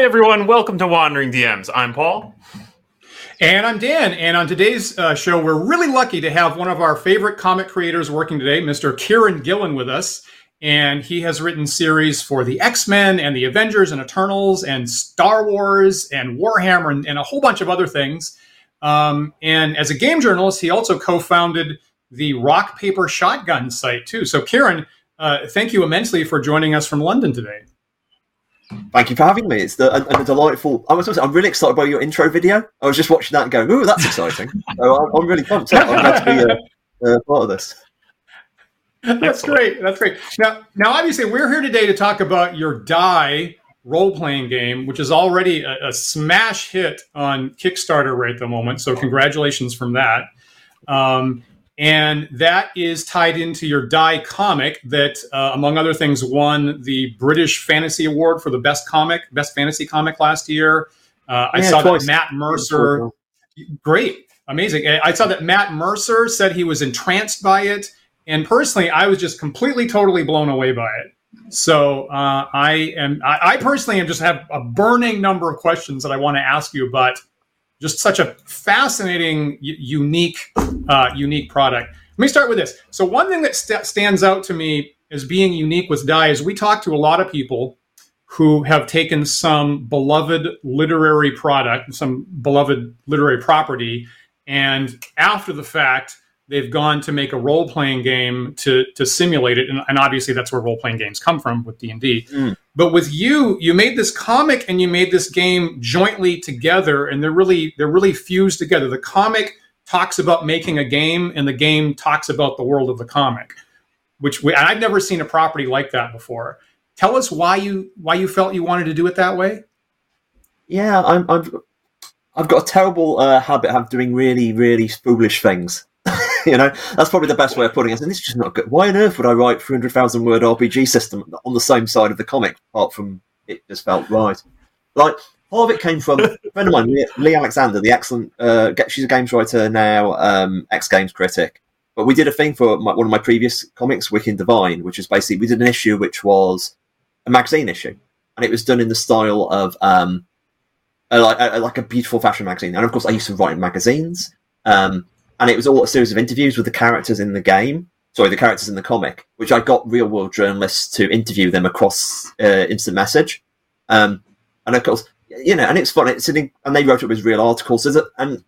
Hi, everyone. Welcome to Wandering DMs. I'm Paul. And I'm Dan. And on today's uh, show, we're really lucky to have one of our favorite comic creators working today, Mr. Kieran Gillen, with us. And he has written series for the X Men and the Avengers and Eternals and Star Wars and Warhammer and, and a whole bunch of other things. Um, and as a game journalist, he also co founded the Rock Paper Shotgun site, too. So, Kieran, uh, thank you immensely for joining us from London today. Thank you for having me. It's the, a, a delightful. I was I'm really excited by your intro video. I was just watching that and going, "Ooh, that's exciting!" so I'm, I'm, really pumped. I'm glad to be a, a part of this. That's great. That's great. Now, now, obviously, we're here today to talk about your Die role-playing game, which is already a, a smash hit on Kickstarter right at the moment. So, congratulations from that. Um, and that is tied into your Die comic that, uh, among other things, won the British Fantasy Award for the best comic, best fantasy comic last year. Uh, I saw twice. that Matt Mercer, great, amazing. I saw that Matt Mercer said he was entranced by it, and personally, I was just completely, totally blown away by it. So uh, I am, I, I personally am just have a burning number of questions that I want to ask you, but just such a fascinating, unique, uh, unique product. Let me start with this. So one thing that st- stands out to me as being unique with Die is we talk to a lot of people who have taken some beloved literary product, some beloved literary property, and after the fact, they've gone to make a role-playing game to to simulate it. And, and obviously that's where role-playing games come from with d&d mm. but with you you made this comic and you made this game jointly together and they're really they're really fused together. The comic talks about making a game and the game talks about the world of the comic which we, i've never seen a property like that before. Tell us why you why you felt you wanted to do it that way. Yeah i'm, I'm I've got a terrible uh, habit of doing really, really foolish things. you know, that's probably the best way of putting it. And it's just not good. Why on earth would I write 300,000 word RPG system on the same side of the comic, apart from it just felt right? Like, part of it came from a friend of mine, Leigh Alexander, the excellent, uh, she's a games writer now, um, ex games critic. But we did a thing for my, one of my previous comics, Wicked Divine, which is basically, we did an issue which was a magazine issue. And it was done in the style of, um, a, like, a, like a beautiful fashion magazine. And of course, I used to write in magazines. Um, and it was all a series of interviews with the characters in the game. Sorry, the characters in the comic, which I got real world journalists to interview them across uh, instant message. Um, and of course, you know, and it's fun. It's an, and they wrote up as real articles, and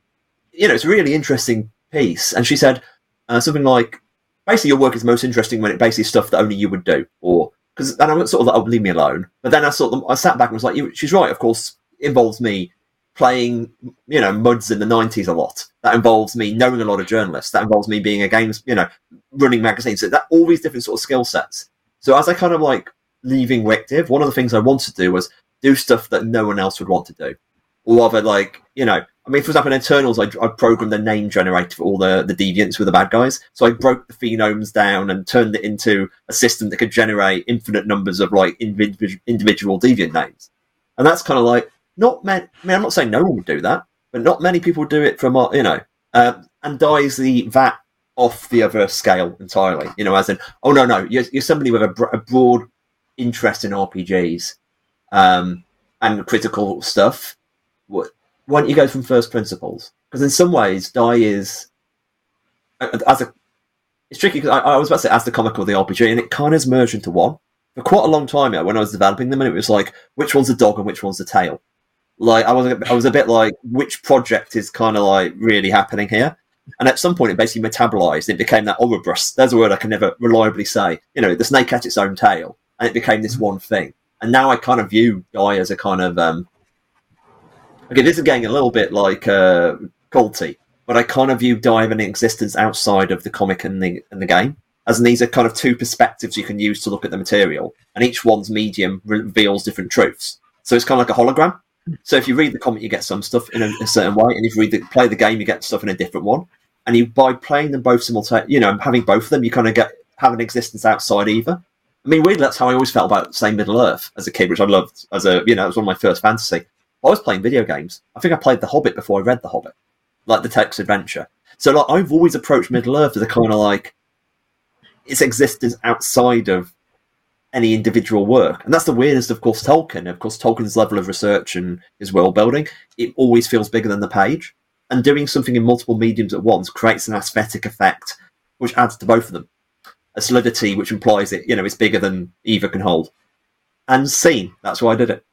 you know, it's a really interesting piece. And she said uh, something like, basically, your work is most interesting when it basically stuff that only you would do, or because and I was sort of like, oh, leave me alone. But then I sort of I sat back and was like, she's right. Of course, involves me playing, you know, muds in the nineties a lot. That involves me knowing a lot of journalists. That involves me being a games, you know, running magazines. So that all these different sort of skill sets. So as I kind of like leaving WicDiv, one of the things I wanted to do was do stuff that no one else would want to do. Or rather, like, you know, I mean, for example, in Eternals, I, I programmed a name generator for all the, the deviants with the bad guys. So I broke the phonemes down and turned it into a system that could generate infinite numbers of like individual deviant names. And that's kind of like, not many. I mean, I'm not saying no one would do that, but not many people do it from you know, uh, and dies the that off the other scale entirely. You know, as in, oh no, no, you're, you're somebody with a, a broad interest in RPGs um, and critical stuff. Why don't you go from first principles? Because in some ways, Die is as a it's tricky because I, I, was about to say as the comic or the RPG, and it kind of has merged into one for quite a long time now. When I was developing them, and it was like which one's the dog and which one's the tail. Like I was, I was a bit like, which project is kind of like really happening here? And at some point, it basically metabolized. It became that Ouroboros. There's a word I can never reliably say. You know, the snake had its own tail, and it became this one thing. And now I kind of view Die as a kind of um, okay. This is getting a little bit like uh, culty, but I kind of view Die in existence outside of the comic and the and the game. as in these are kind of two perspectives you can use to look at the material, and each one's medium reveals different truths. So it's kind of like a hologram. So if you read the comic, you get some stuff in a, a certain way, and if you read the, play the game, you get stuff in a different one. And you by playing them both simultaneously, you know, having both of them, you kind of get have an existence outside either. I mean, weirdly, that's how I always felt about, say, Middle Earth as a kid, which I loved as a, you know, it was one of my first fantasy. I was playing video games. I think I played The Hobbit before I read The Hobbit, like the text adventure. So, like, I've always approached Middle Earth as a kind of like its existence outside of any individual work. And that's the weirdest, of course, Tolkien. Of course, Tolkien's level of research and his world building, it always feels bigger than the page. And doing something in multiple mediums at once creates an aesthetic effect, which adds to both of them. A solidity which implies it, you know, it's bigger than either can hold. And scene. That's why I did it.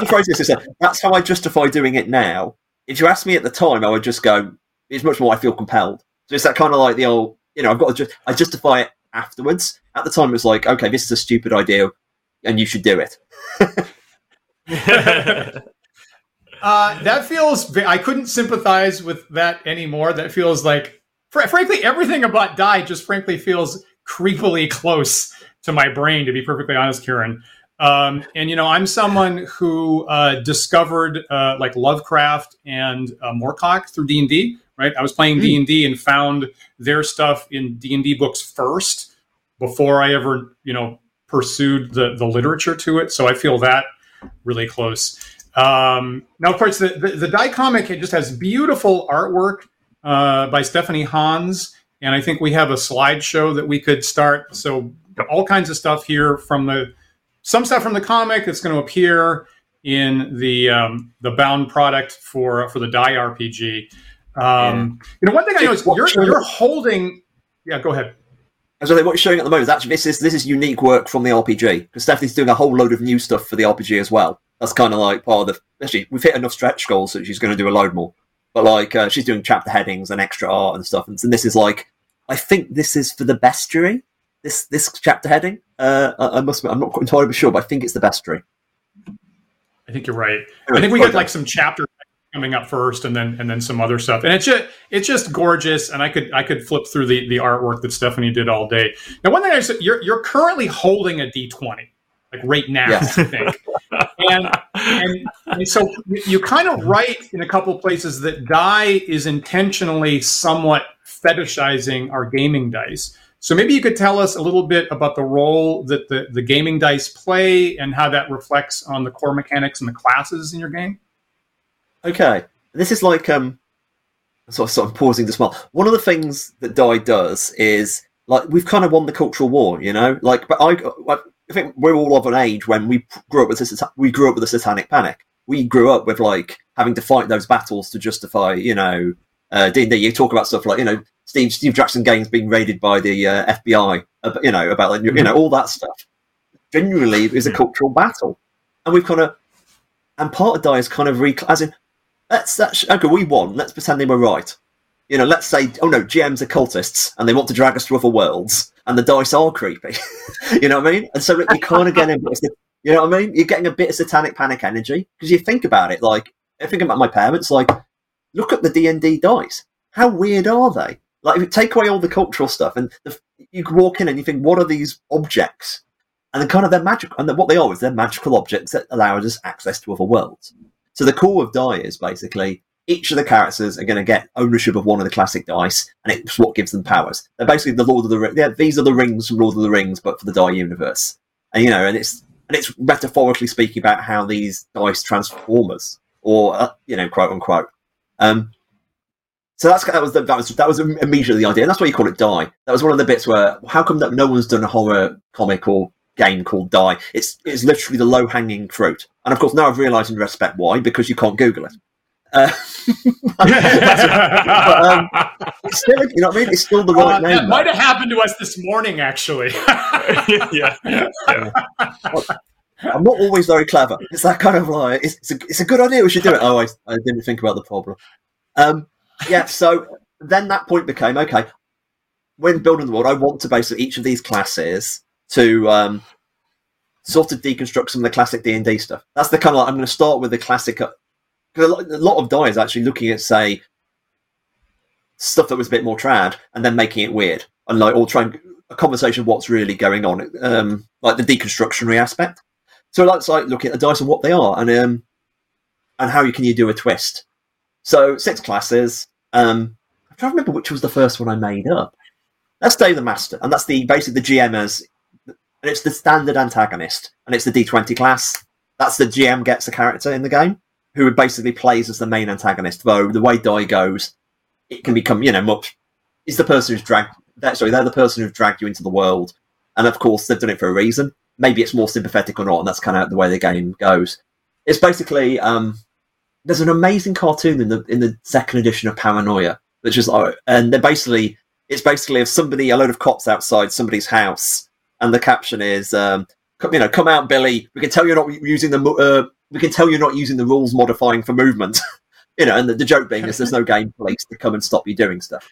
to phrase this? Uh, that's how I justify doing it now. If you asked me at the time, I would just go, it's much more I feel compelled. So it's that kind of like the old, you know, I've got to just, I justify it afterwards. At the time, it was like, okay, this is a stupid idea, and you should do it. uh, that feels. I couldn't sympathize with that anymore. That feels like, fr- frankly, everything about Die just frankly feels creepily close to my brain. To be perfectly honest, Kieran. Um, and you know, I'm someone who uh, discovered uh, like Lovecraft and uh, Moorcock through D and D right? I was playing hmm. D and D and found their stuff in D and D books first before I ever, you know, pursued the the literature to it. So I feel that really close. Um, now, of course, the, the, the die comic it just has beautiful artwork uh, by Stephanie Hans, and I think we have a slideshow that we could start. So all kinds of stuff here from the some stuff from the comic that's going to appear in the um, the bound product for for the die RPG. Um, yeah. You know, one thing I know is you're, you're holding. Yeah, go ahead. So what you're showing at the moment is actually this is this is unique work from the RPG because Stephanie's doing a whole load of new stuff for the RPG as well. That's kind of like part of the. Actually, we've hit enough stretch goals that she's going to do a load more. But like uh, she's doing chapter headings and extra art and stuff, and, and this is like I think this is for the bestiary. This this chapter heading. Uh, I, I must. Admit, I'm not entirely sure, but I think it's the bestiary. I think you're right. I think we get like some chapter coming up first and then and then some other stuff. And it's just it's just gorgeous. And i could i could flip through the the artwork that stephanie did all day. Now one thing i said you're you're currently holding a d20 like right now yes. i think. And, and, and so you kind of write in a couple places that die is intentionally somewhat fetishizing our gaming dice. So maybe you could tell us a little bit about the role that the, the gaming dice play and how that reflects on the core mechanics and the classes in your game Okay, this is like um, sort of, sort of pausing to smile. One of the things that Die does is like we've kind of won the cultural war, you know. Like, but I, I think we're all of an age when we grew up with this. We grew up with the Satanic Panic. We grew up with like having to fight those battles to justify, you know, uh, D&D. You talk about stuff like you know Steve Steve Jackson games being raided by the uh, FBI, uh, you know about like, you know all that stuff. Genuinely, it is a cultural battle, and we've kind of and part of Die is kind of re as in let's that's okay. We won. Let's pretend they were right. You know, let's say, oh no, GMs are cultists and they want to drag us to other worlds, and the dice are creepy. you know what I mean? And so you kind of get in. You know what I mean? You're getting a bit of satanic panic energy because you think about it. Like I think about my parents. Like, look at the D and D dice. How weird are they? Like, if you take away all the cultural stuff, and the, you walk in and you think, what are these objects? And then kind of they're magical, and what they are is they're magical objects that allow us access to other worlds. So the core of Die is basically each of the characters are going to get ownership of one of the classic dice, and it's what gives them powers. They're basically the Lord of the Rings. Yeah, these are the rings from Lord of the Rings, but for the Die universe. And you know, and it's and it's metaphorically speaking about how these dice transform us, or uh, you know, quote unquote. Um, so that's that was the, that was that was immediately the idea, and that's why you call it Die. That was one of the bits where how come that no one's done a horror comic or game called Die. It's it's literally the low hanging fruit, and of course now I've realised in respect why because you can't Google it. Uh, but, um, it's still, you know what I mean? It's still the right uh, name. That might have happened to us this morning, actually. yeah. yeah. I'm not always very clever. It's that kind of like it's, it's, a, it's a good idea. We should do it. Oh, I, I didn't think about the problem. Um, yeah. So then that point became okay. When building the world, I want to basically each of these classes to um, sort of deconstruct some of the classic D and D stuff. That's the kind of like, I'm going to start with the classic. Because uh, a lot of Die is actually looking at say stuff that was a bit more trad, and then making it weird, and like all trying a conversation of what's really going on, um, like the deconstructionary aspect. So let's like looking at the dice and what they are, and um, and how you can you do a twist. So six classes. Um, trying to remember which was the first one I made up. Let's say the master, and that's the basically the GM as, and it's the standard antagonist, and it's the D20 class. That's the GM gets a character in the game who basically plays as the main antagonist. Though the way die goes, it can become you know much. Is the person who's dragged. That, sorry, they're the person who's dragged you into the world, and of course they've done it for a reason. Maybe it's more sympathetic or not, and that's kind of the way the game goes. It's basically um, there's an amazing cartoon in the in the second edition of Paranoia, which is and they're basically it's basically of somebody a load of cops outside somebody's house, and the caption is um, you know, come out, Billy. We can tell you're not using the uh, we can tell you're not using the rules modifying for movement. you know, and the, the, joke being is there's no game police to come and stop you doing stuff.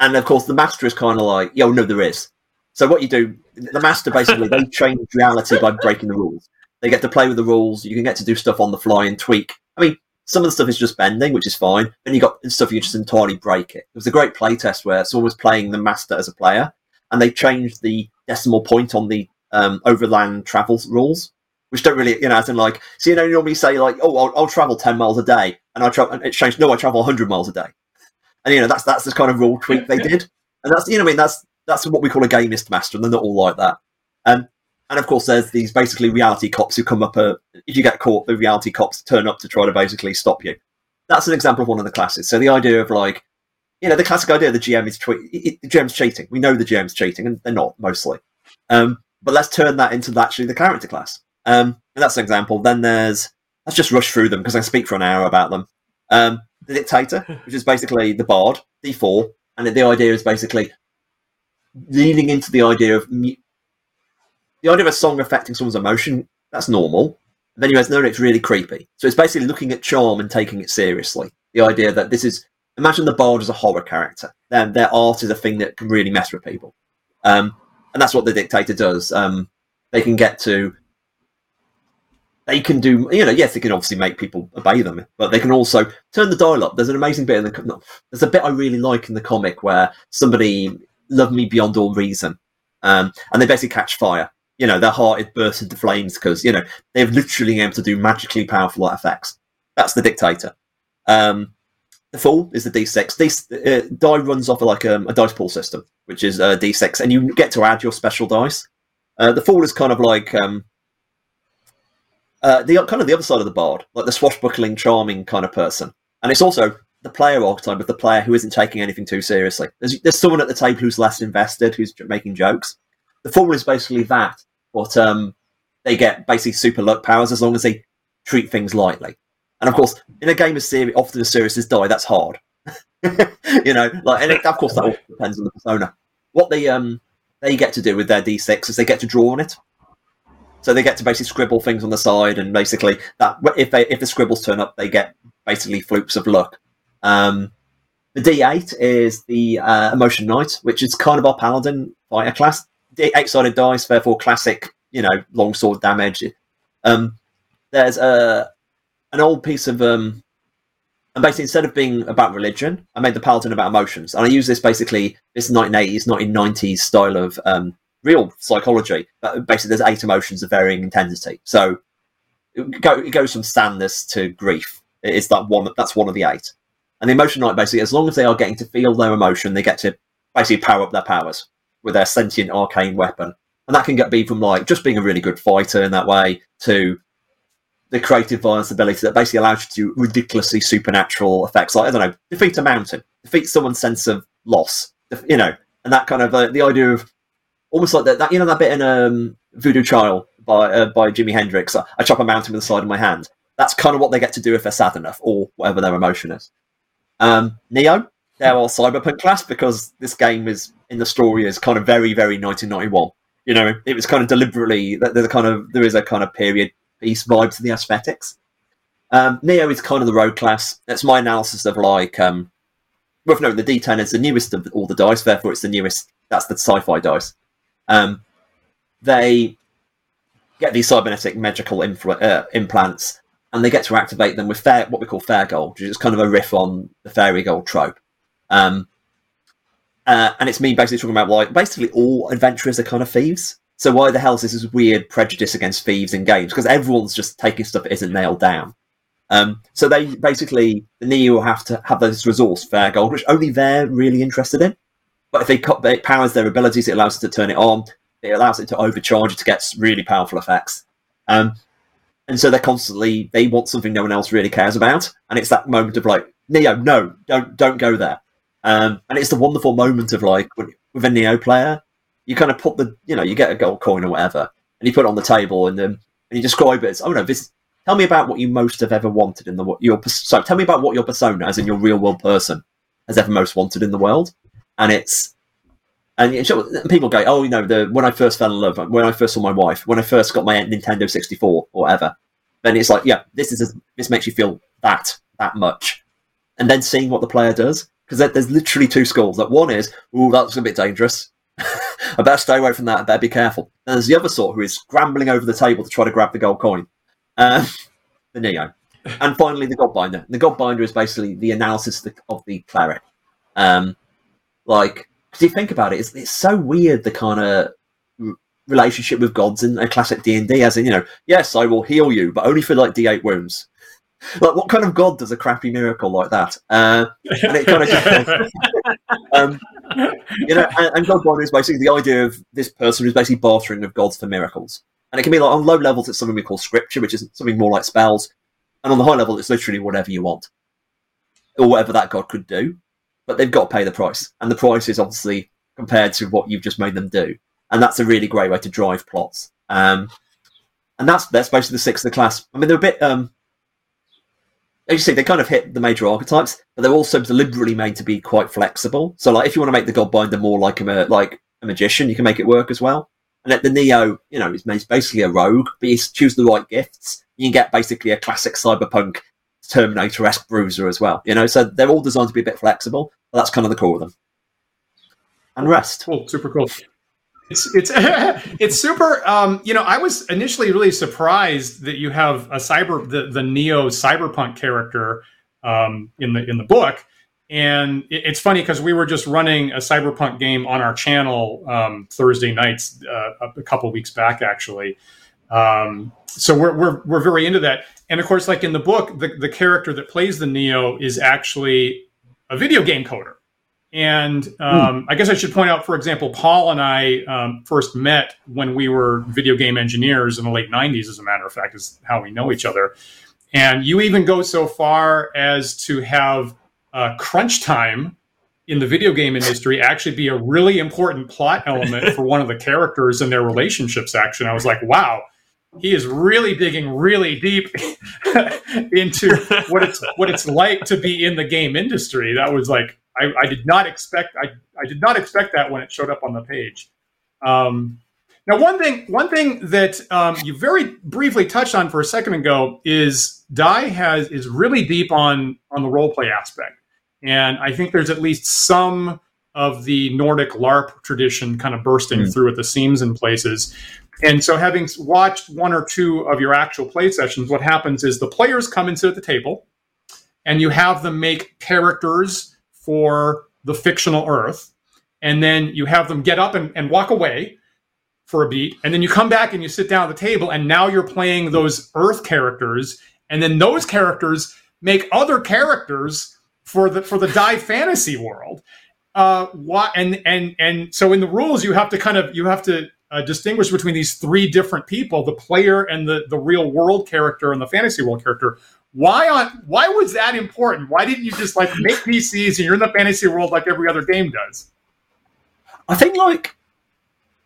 And of course, the master is kind of like, yo, no, there is. So what you do, the master basically they change reality by breaking the rules. They get to play with the rules. You can get to do stuff on the fly and tweak. I mean, some of the stuff is just bending, which is fine. And you got stuff you just entirely break it. It was a great playtest where someone was playing the master as a player, and they changed the decimal point on the um, overland travel rules which don't really, you know, as in like, so you know, you normally say like, oh, I'll, I'll travel ten miles a day, and I travel, and it's changed. No, I travel hundred miles a day, and you know, that's that's the kind of rule tweak they did, and that's you know, I mean, that's that's what we call a gamist master, and they're not all like that. Um, and of course, there's these basically reality cops who come up. Uh, if you get caught, the reality cops turn up to try to basically stop you. That's an example of one of the classes. So the idea of like, you know, the classic idea the GM is tweet, the GM's cheating. We know the GM's cheating, and they're not mostly. Um, but let's turn that into actually the character class. Um, and that's an example. Then there's let's just rush through them because I speak for an hour about them. Um, the dictator, which is basically the bard, D4, and the idea is basically leaning into the idea of the idea of a song affecting someone's emotion. That's normal. And then you have no, it's really creepy. So it's basically looking at charm and taking it seriously. The idea that this is imagine the bard as a horror character. Then their art is a thing that can really mess with people. Um, and that's what the dictator does. Um, they can get to they can do, you know, yes, they can obviously make people obey them, but they can also turn the dial up. There's an amazing bit in the, no, there's a bit I really like in the comic where somebody loved me beyond all reason, um, and they basically catch fire. You know, their heart is burst into flames because you know they've literally been able to do magically powerful effects. That's the dictator. Um, the fool is the d6. D, uh, die runs off of like um, a dice pool system, which is a d6, and you get to add your special dice. Uh, the fool is kind of like um, uh, the kind of the other side of the board, like the swashbuckling, charming kind of person, and it's also the player archetype of the player who isn't taking anything too seriously. There's, there's someone at the table who's less invested, who's making jokes. The formula is basically that, but um, they get basically super luck powers as long as they treat things lightly. And of course, in a game of series, often the as die, that's hard. you know, like, and it, of course that all depends on the persona. What they um they get to do with their d6 is they get to draw on it. So they get to basically scribble things on the side, and basically that if they if the scribbles turn up, they get basically flukes of luck. Um, the D8 is the uh, Emotion Knight, which is kind of our Paladin fighter class. Eight sided dice, therefore classic, you know, longsword damage. Um, there's a an old piece of um, and basically instead of being about religion, I made the Paladin about emotions, and I use this basically this 1980s, 1990s style of um, real psychology. But basically, there's eight emotions of varying intensity. So it, go, it goes from sadness to grief. It's that one. That's one of the eight. And the emotion knight basically, as long as they are getting to feel their emotion, they get to basically power up their powers with their sentient arcane weapon. And that can get be from like just being a really good fighter in that way to the creative violence ability that basically allows you to do ridiculously supernatural effects. Like I don't know, defeat a mountain, defeat someone's sense of loss. You know, and that kind of uh, the idea of almost like that, that you know that bit in um, Voodoo Child by uh, by Jimi Hendrix. I, I chop a mountain with the side of my hand. That's kind of what they get to do if they're sad enough, or whatever their emotion is. Um, Neo, they're all cyberpunk class because this game is in the story is kind of very very 1991. You know, it was kind of deliberately there's a kind of there is a kind of period piece vibe to the aesthetics. Um, Neo is kind of the rogue class. That's my analysis of like um, worth noting the D10 is the newest of all the dice, therefore it's the newest. That's the sci-fi dice. Um, they get these cybernetic magical uh, implants, and they get to activate them with fair, what we call fair gold, which is kind of a riff on the fairy gold trope. Um, uh, and it's me basically talking about like basically all adventurers are kind of thieves. So why the hell is this weird prejudice against thieves in games? Because everyone's just taking stuff that isn't nailed down. Um, so they basically the Neo will have to have this resource, fair gold, which only they're really interested in. But if they cut, it powers their abilities, it allows it to turn it on. It allows it to overcharge it to get really powerful effects. Um, and so they're constantly they want something no one else really cares about, and it's that moment of like Neo, no, don't don't go there. Um, and it's the wonderful moment of like with a Neo player, you kind of put the you know you get a gold coin or whatever, and you put it on the table, and um, and you describe it as oh no, this. Tell me about what you most have ever wanted in the your so. Tell me about what your persona, as in your real world person, has ever most wanted in the world, and it's and people go, oh, you know, the when I first fell in love, when I first saw my wife, when I first got my Nintendo 64 or whatever, then it's like, yeah, this is this makes you feel that that much, and then seeing what the player does because there's literally two schools. Like one is, oh, that's a bit dangerous. I better stay away from that. I better be careful. And there's the other sort who is scrambling over the table to try to grab the gold coin. Uh, the Neo. And finally, the Godbinder. The Godbinder is basically the analysis of the, of the cleric. Um, like, because you think about it, it's, it's so weird the kind of relationship with gods in a classic D and D, as in, you know, yes, I will heal you, but only for like D8 wounds like what kind of god does a crappy miracle like that? Uh, and it kind of just, um, you know, and, and God is basically the idea of this person who's basically bartering of gods for miracles. And it can be like on low levels, it's something we call scripture, which is something more like spells, and on the high level, it's literally whatever you want or whatever that god could do. But they've got to pay the price, and the price is obviously compared to what you've just made them do, and that's a really great way to drive plots. Um, and that's that's basically the sixth of the class. I mean, they're a bit um, as you say, they kind of hit the major archetypes, but they're also deliberately made to be quite flexible. So, like, if you want to make the Godbinder more like a like a magician, you can make it work as well. And at the Neo, you know, is basically a rogue, but you choose the right gifts, you can get basically a classic cyberpunk Terminator-esque bruiser as well. You know, so they're all designed to be a bit flexible, but that's kind of the core of them. And rest. Cool, super cool. It's it's it's super. Um, you know, I was initially really surprised that you have a cyber the the neo cyberpunk character um, in the in the book, and it, it's funny because we were just running a cyberpunk game on our channel um, Thursday nights uh, a couple weeks back, actually. Um, so we're, we're we're very into that, and of course, like in the book, the the character that plays the neo is actually a video game coder. And um, I guess I should point out, for example, Paul and I um, first met when we were video game engineers in the late 90s, as a matter of fact, is how we know each other. And you even go so far as to have uh, crunch time in the video game industry actually be a really important plot element for one of the characters in their relationship section. I was like, wow, he is really digging really deep into what it's what it's like to be in the game industry. That was like I, I, did not expect I, I did not expect that when it showed up on the page. Um, now, one thing one thing that um, you very briefly touched on for a second ago is Die has is really deep on on the role play aspect, and I think there's at least some of the Nordic LARP tradition kind of bursting mm. through at the seams in places. And so, having watched one or two of your actual play sessions, what happens is the players come and sit at the table, and you have them make characters for the fictional Earth, and then you have them get up and, and walk away for a beat, and then you come back and you sit down at the table, and now you're playing those Earth characters, and then those characters make other characters for the for the Die fantasy world. Uh, why and and and so in the rules you have to kind of you have to uh, distinguish between these three different people: the player and the the real world character and the fantasy world character. Why on? Why was that important? Why didn't you just like make PCs and you're in the fantasy world like every other game does? I think like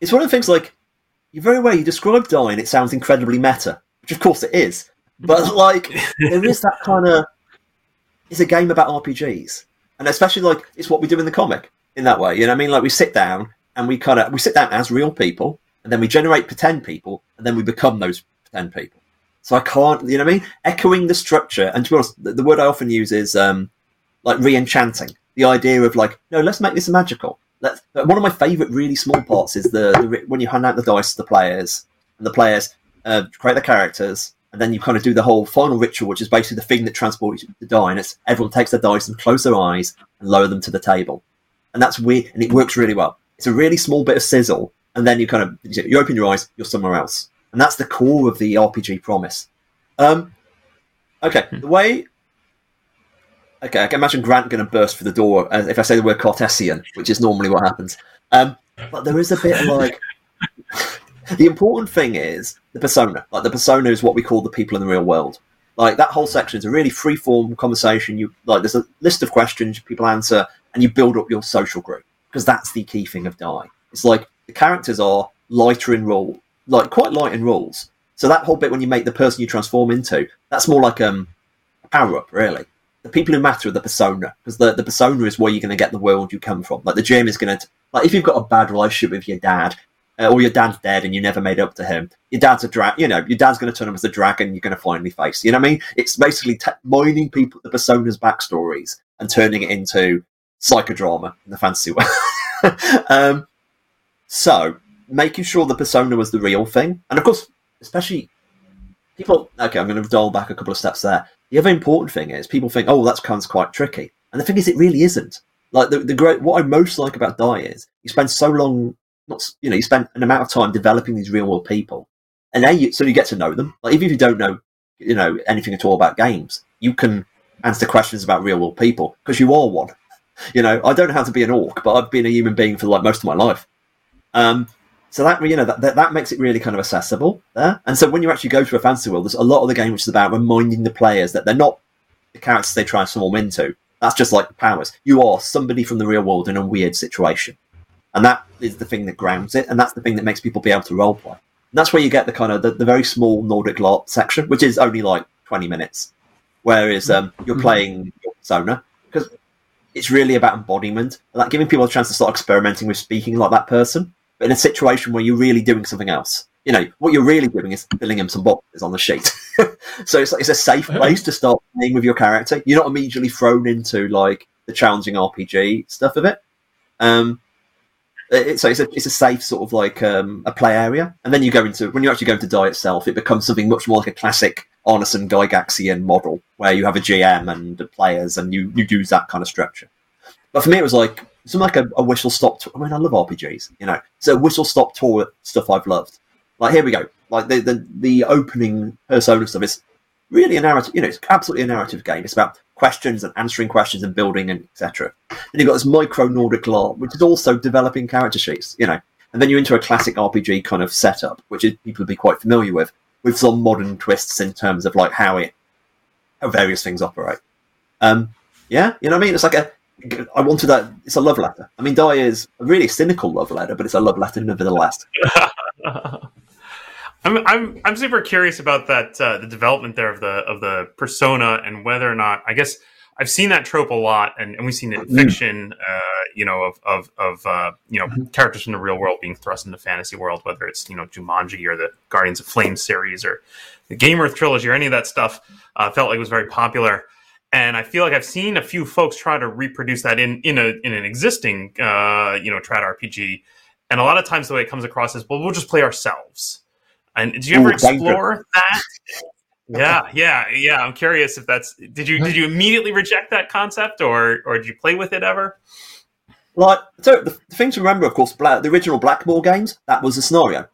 it's one of the things like you very well you describe dying. It sounds incredibly meta, which of course it is. But like there is that kind of it's a game about RPGs, and especially like it's what we do in the comic in that way. You know, what I mean, like we sit down and we kind of we sit down as real people, and then we generate pretend people, and then we become those pretend people. So I can't, you know what I mean? Echoing the structure, and to be honest, the, the word I often use is um, like re-enchanting. The idea of like, no, let's make this magical. Let's, one of my favourite really small parts is the, the, when you hand out the dice to the players, and the players uh, create the characters, and then you kind of do the whole final ritual, which is basically the thing that transports you to the die. And it's everyone takes their dice and close their eyes and lower them to the table, and that's weird, and it works really well. It's a really small bit of sizzle, and then you kind of you open your eyes, you're somewhere else, and that's the core of the RPG promise. Um, okay, the way. Okay, I can imagine Grant going to burst through the door uh, if I say the word Cartesian, which is normally what happens. Um, but there is a bit of like the important thing is the persona. Like the persona is what we call the people in the real world. Like that whole section is a really free form conversation. You like there's a list of questions people answer, and you build up your social group because that's the key thing of Die. It's like the characters are lighter in role, like quite light in rules. So that whole bit when you make the person you transform into, that's more like um, a power up, really. The people who matter are the persona because the, the persona is where you're going to get the world you come from. Like the GM is going to like if you've got a bad relationship with your dad, uh, or your dad's dead and you never made up to him. Your dad's a drag, you know, your dad's going to turn him as a dragon you're going to finally face. You know what I mean? It's basically mining people, the personas' backstories and turning it into psychodrama in the fantasy world. um, so, making sure the persona was the real thing. And of course, especially people, okay, I'm going to dial back a couple of steps there. The other important thing is people think, oh, that's kind of quite tricky. And the thing is, it really isn't. Like the, the great, what I most like about Die is you spend so long not you know you spend an amount of time developing these real world people, and now you so you get to know them. Like even if you don't know you know anything at all about games, you can answer questions about real world people because you are one. You know, I don't know how to be an orc, but I've been a human being for like most of my life. Um, so that you know that, that, that makes it really kind of accessible there. And so when you actually go to a fantasy world, there's a lot of the game which is about reminding the players that they're not the characters they transform into. That's just like powers. You are somebody from the real world in a weird situation. And that is the thing that grounds it, and that's the thing that makes people be able to roleplay. And that's where you get the kind of the, the very small Nordic LARP section, which is only like 20 minutes. Whereas um, you're mm-hmm. playing your persona, because it's really about embodiment, like giving people a chance to start experimenting with speaking like that person, in a situation where you're really doing something else. You know, what you're really doing is filling in some boxes on the sheet. so it's like, it's a safe place to start playing with your character. You're not immediately thrown into like the challenging RPG stuff of it. Um, so it's a it's a safe sort of like um, a play area, and then you go into when you actually go into die itself, it becomes something much more like a classic Arneson Gygaxian model where you have a GM and the players, and you you use that kind of structure. But for me, it was like something like a, a whistle stop. I mean, I love RPGs, you know. So whistle stop tour stuff I've loved. Like here we go. Like the the, the opening persona stuff is really a narrative. You know, it's absolutely a narrative game. It's about questions and answering questions and building and etc. And you've got this micro Nordic LARP, which is also developing character sheets, you know. And then you're into a classic RPG kind of setup, which is, people would be quite familiar with, with some modern twists in terms of like how it, how various things operate. Um, yeah, you know what I mean? It's like a, I wanted that. It's a love letter. I mean, Die is a really cynical love letter, but it's a love letter nevertheless. I'm I'm I'm super curious about that uh, the development there of the of the persona and whether or not I guess I've seen that trope a lot and, and we've seen it in mm. fiction, uh, you know, of of, of uh, you know mm-hmm. characters from the real world being thrust into fantasy world, whether it's you know Jumanji or the Guardians of Flame series or the Gamearth trilogy or any of that stuff. Uh, felt like it was very popular, and I feel like I've seen a few folks try to reproduce that in in a in an existing uh, you know trad RPG, and a lot of times the way it comes across is well we'll just play ourselves and did you ever Ooh, explore that? yeah, yeah, yeah. I'm curious if that's did you did you immediately reject that concept or or did you play with it ever? Like so, the, the thing to remember, of course, Black, the original Blackmoor games that was a scenario.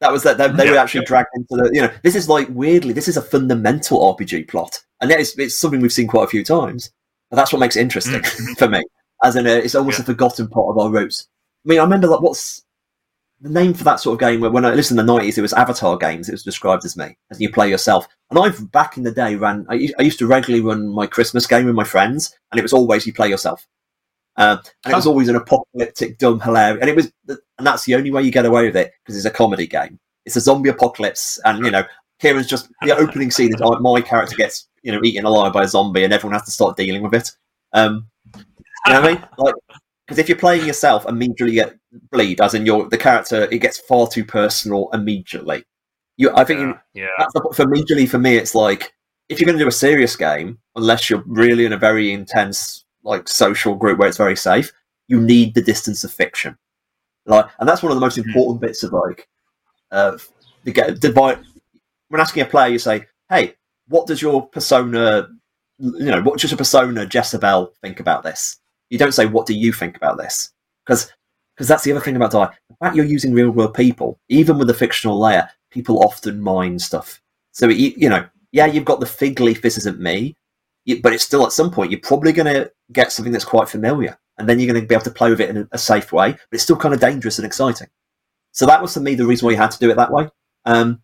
That was that they, they, yeah, were actually yeah. dragged into the. You know, this is like weirdly, this is a fundamental RPG plot, and that is it's something we've seen quite a few times. But that's what makes it interesting mm. for me. As in, a, it's almost yeah. a forgotten part of our roots. I mean, I remember like what's the name for that sort of game Where when I listened in the nineties, it was Avatar games. It was described as me, as you play yourself. And I've back in the day ran. I, I used to regularly run my Christmas game with my friends, and it was always you play yourself. Uh, and it was always an apocalyptic, dumb, hilarious, and it was, and that's the only way you get away with it because it's a comedy game. It's a zombie apocalypse, and you know, Kieran's just the opening scene is like my character gets you know eaten alive by a zombie, and everyone has to start dealing with it. Um, you know what I mean? Like because if you're playing yourself, immediately you get bleed, as in your the character, it gets far too personal immediately. You, I think, yeah, you, yeah. The, for immediately for me, it's like if you're going to do a serious game, unless you're really in a very intense like social group where it's very safe, you need the distance of fiction. Like, and that's one of the most mm-hmm. important bits of like uh, the get divide. when asking a player, you say, "Hey, what does your persona, you know, what does your persona Jezebel think about this?" You don't say, "What do you think about this?" Because because that's the other thing about die. The fact you're using real world people, even with a fictional layer, people often mine stuff. So you, you know, yeah, you've got the fig leaf. This isn't me, but it's still at some point you're probably going to get something that's quite familiar, and then you're going to be able to play with it in a, safe way. But it's still kind of dangerous and exciting. So that was for me the reason why you had to do it that way. Um,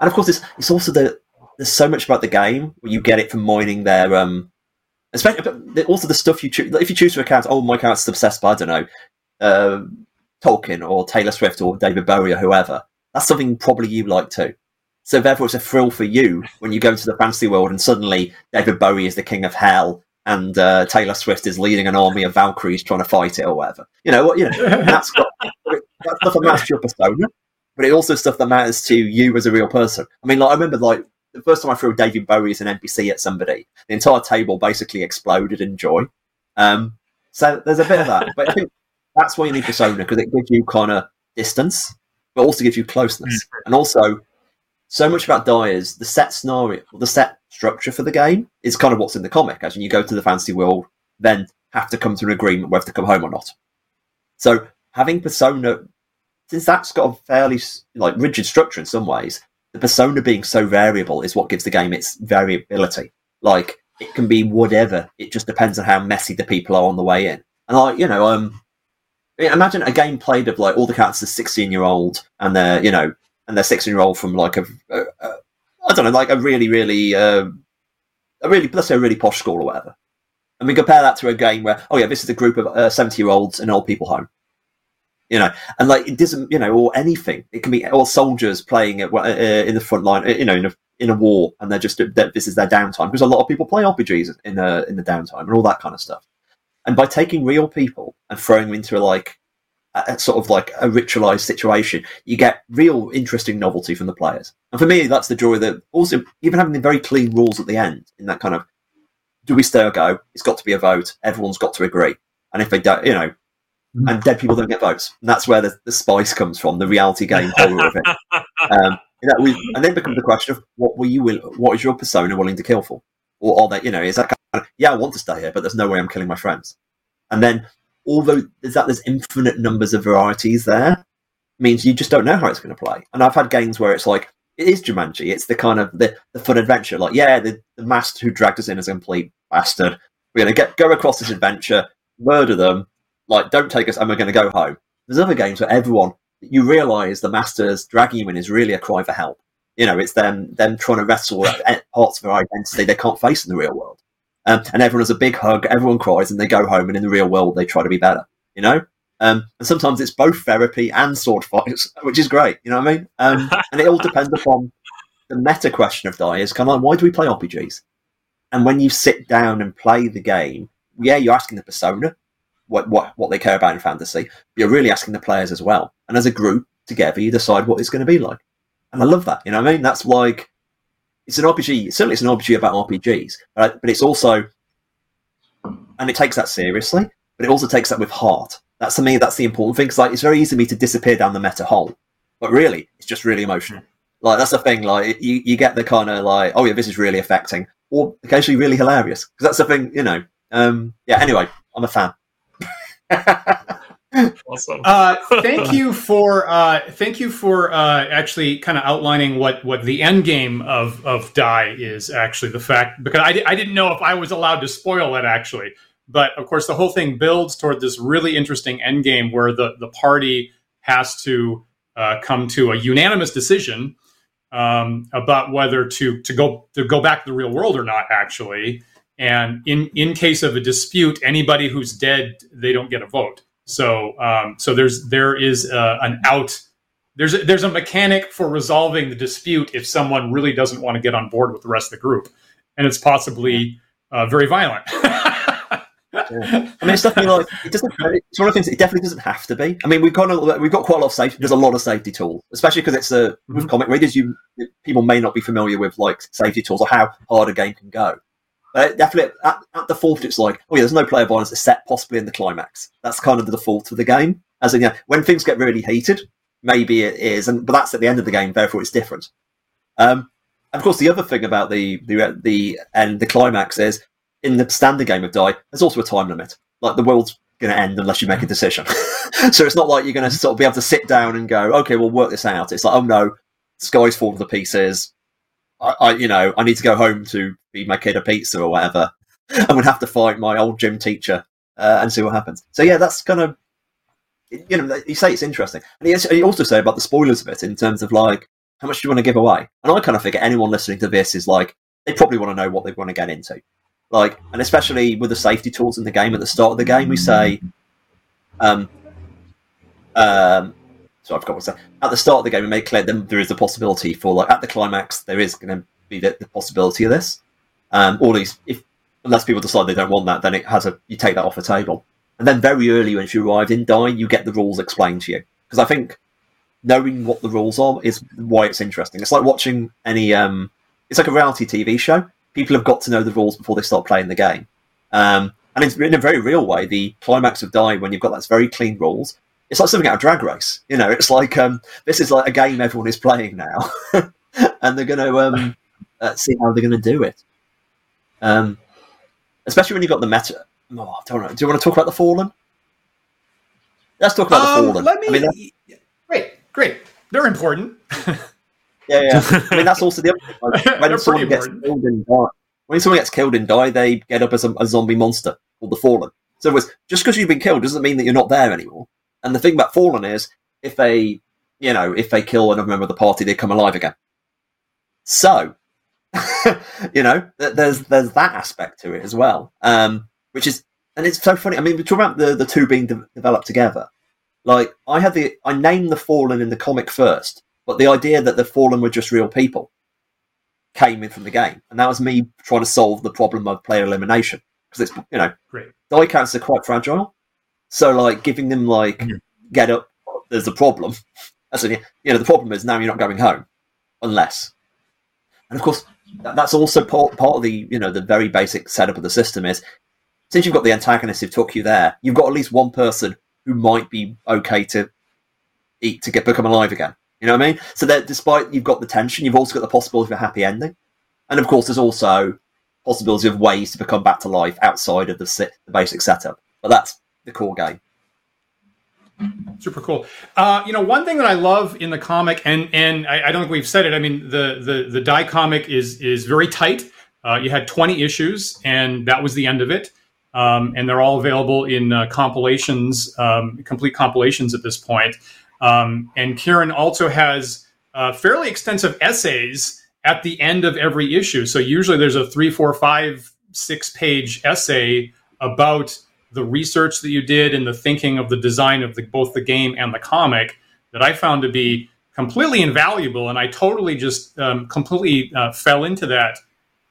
and of course, it's, it's also the there's so much about the game where you get it from mining their um, especially also the stuff you choose. If you choose to account, oh, my character's obsessed by I don't know, uh, Tolkien or Taylor Swift or David Bowie or whoever. That's something probably you like too. So therefore, it's a thrill for you when you go into the fantasy world and suddenly David Bowie is the king of hell and uh, Taylor Swift is leading an army of Valkyries trying to fight it or whatever. You know what? You know that's got, that's stuff that matters to your persona, but it also stuff that matters to you as a real person. I mean, like I remember like the first time I threw David Bowie as an NPC at somebody, the entire table basically exploded in joy. Um, so there's a bit of that, but I think that's why you need persona because it gives you kind of distance, but also gives you closeness, mm. and also so much about Dyers, the set scenario, the set structure for the game is kind of what's in the comic. As you go to the fantasy world, then have to come to an agreement whether to come home or not. So having persona, since that's got a fairly like rigid structure in some ways, the persona being so variable is what gives the game its variability. Like it can be whatever. It just depends on how messy the people are on the way in. And like you know, um, imagine a game played of like all the characters are sixteen year old and they're you know and they're sixteen year old from like a, a, a I don't know like a really really uh, a really let's say a really posh school or whatever. And we compare that to a game where oh yeah this is a group of seventy uh, year olds in old people home you know, and like it doesn't, you know, or anything. It can be or soldiers playing it uh, in the front line, you know, in a, in a war, and they're just this is their downtime because a lot of people play RPGs in the in the downtime and all that kind of stuff. And by taking real people and throwing them into like a, sort of like a ritualized situation, you get real interesting novelty from the players. And for me, that's the joy that also even having the very clean rules at the end in that kind of do we stay or go? It's got to be a vote. Everyone's got to agree. And if they don't, you know, Mm-hmm. and dead people don't get votes. And that's where the, the spice comes from, the reality game horror of it. Um, we, and then becomes the question of what were you, will, what is your persona willing to kill for, or are they, you know, is that kind of, yeah, I want to stay here, but there's no way I'm killing my friends. And then, although there's that there's infinite numbers of varieties there, means you just don't know how it's going to play. And I've had games where it's like it is Jumanji. It's the kind of the, the fun adventure. Like, yeah, the, the master who dragged us in is a complete bastard. We're going to get go across this adventure, murder them, like, don't take us, and we're going to go home. There's other games where everyone, you realise the masters dragging you in is really a cry for help. You know, it's them them trying to wrestle parts of their identity they can't face in the real world. Um, and everyone has a big hug, everyone cries, and they go home. And in the real world, they try to be better. You know, um, and sometimes it's both therapy and sword fights, which is great. You know what I mean? Um, and it all depends upon the meta question of die is kind of like, why do we play RPGs? And when you sit down and play the game, yeah, you're asking the persona, what, what, what they care about in fantasy. But you're really asking the players as well. And as a group together, you decide what it's going to be like. And I love that. You know what I mean? That's like, it's an RPG. Certainly, it's an RPG about RPGs, but, but it's also, and it takes that seriously, but it also takes that with heart. That's to me, that's the important thing. Because like, it's very easy for me to disappear down the meta hole, but really, it's just really emotional. Like that's the thing. Like you, you get the kind of like, oh yeah, this is really affecting, or occasionally really hilarious. Because that's the thing, you know. Um, yeah. Anyway, I'm a fan awesome. uh, thank you for uh, thank you for uh, actually kind of outlining what what the end game of of die is actually the fact because I, I didn't know if I was allowed to spoil it actually, but of course the whole thing builds toward this really interesting end game where the the party has to uh, come to a unanimous decision um, about whether to to go to go back to the real world or not actually and in in case of a dispute, anybody who's dead, they don't get a vote. So um, so there's there is uh, an out. There's a, there's a mechanic for resolving the dispute if someone really doesn't want to get on board with the rest of the group, and it's possibly uh, very violent. yeah. I mean, it's definitely like it doesn't. It's one of the things. It definitely doesn't have to be. I mean, we've got a, we've got quite a lot of safety. There's a lot of safety tools, especially because it's a with mm-hmm. comic readers. You people may not be familiar with like safety tools or how hard a game can go. Uh, definitely at, at default, it's like, oh yeah, there's no player violence except possibly in the climax. That's kind of the default of the game. As in, yeah, when things get really heated, maybe it is, and but that's at the end of the game. Therefore, it's different. Um, of course, the other thing about the the the and the climax is in the standard game of Die, there's also a time limit. Like the world's going to end unless you make a decision. so it's not like you're going to sort of be able to sit down and go, okay, we'll work this out. It's like, oh no, sky's falling to pieces. I, I, you know, I need to go home to feed my kid a pizza or whatever. I'm to have to fight my old gym teacher uh, and see what happens. So yeah, that's kind of, you know, you say it's interesting, and he also say about the spoilers of it in terms of like how much do you want to give away. And I kind of figure anyone listening to this is like they probably want to know what they want to get into. Like, and especially with the safety tools in the game at the start of the game, we say, um, um, so I've got say at the start of the game, we make clear that there is a possibility for like at the climax, there is going to be the, the, possibility of this. Um, or these, if unless people decide they don't want that, then it has a you take that off the table. And then very early when you arrive in Die, you get the rules explained to you because I think knowing what the rules are is why it's interesting. It's like watching any um, it's like a reality TV show people have got to know the rules before they start playing the game. Um, and in, in a very real way, the climax of Die, when you've got those very clean rules, it's like something out of Drag Race. You know, it's like um, this is like a game everyone is playing now, and they're going to um, uh, see how they're going to do it. Um, especially when you've got the meta. Oh, I don't know. Do you want to talk about the Fallen? Let's talk about the um, Fallen. Let me. I mean, great, great. They're important. Yeah, yeah. I mean, that's also the other thing. when someone gets killed and die, when someone gets killed and die, they get up as a, a zombie monster called the Fallen. So it was, just because you've been killed doesn't mean that you're not there anymore. And the thing about Fallen is, if they, you know, if they kill another member of the party, they come alive again. So, you know, there's there's that aspect to it as well, um, which is, and it's so funny. I mean, we talk about the the two being de- developed together. Like I had the I named the Fallen in the comic first, but the idea that the Fallen were just real people came in from the game, and that was me trying to solve the problem of player elimination because it's you know Great. die counts are quite fragile, so like giving them like mm-hmm. get up, there's a problem. That's you know the problem is now you're not going home unless, and of course that's also part, part of the you know the very basic setup of the system is since you've got the antagonist who took you there, you've got at least one person who might be okay to eat to get become alive again. You know what I mean? So that despite you've got the tension, you've also got the possibility of a happy ending, and of course, there's also possibility of ways to become back to life outside of the, the basic setup. But that's the core game. Super cool. Uh, you know, one thing that I love in the comic, and and I, I, don't think we've said it. I mean, the the the Die comic is is very tight. Uh, you had 20 issues, and that was the end of it. Um, and they're all available in uh, compilations, um, complete compilations at this point. Um, and Kieron also has uh, fairly extensive essays at the end of every issue. So usually there's a three, four, five, six page essay about the research that you did and the thinking of the design of the, both the game and the comic that I found to be completely invaluable. And I totally just um, completely uh, fell into that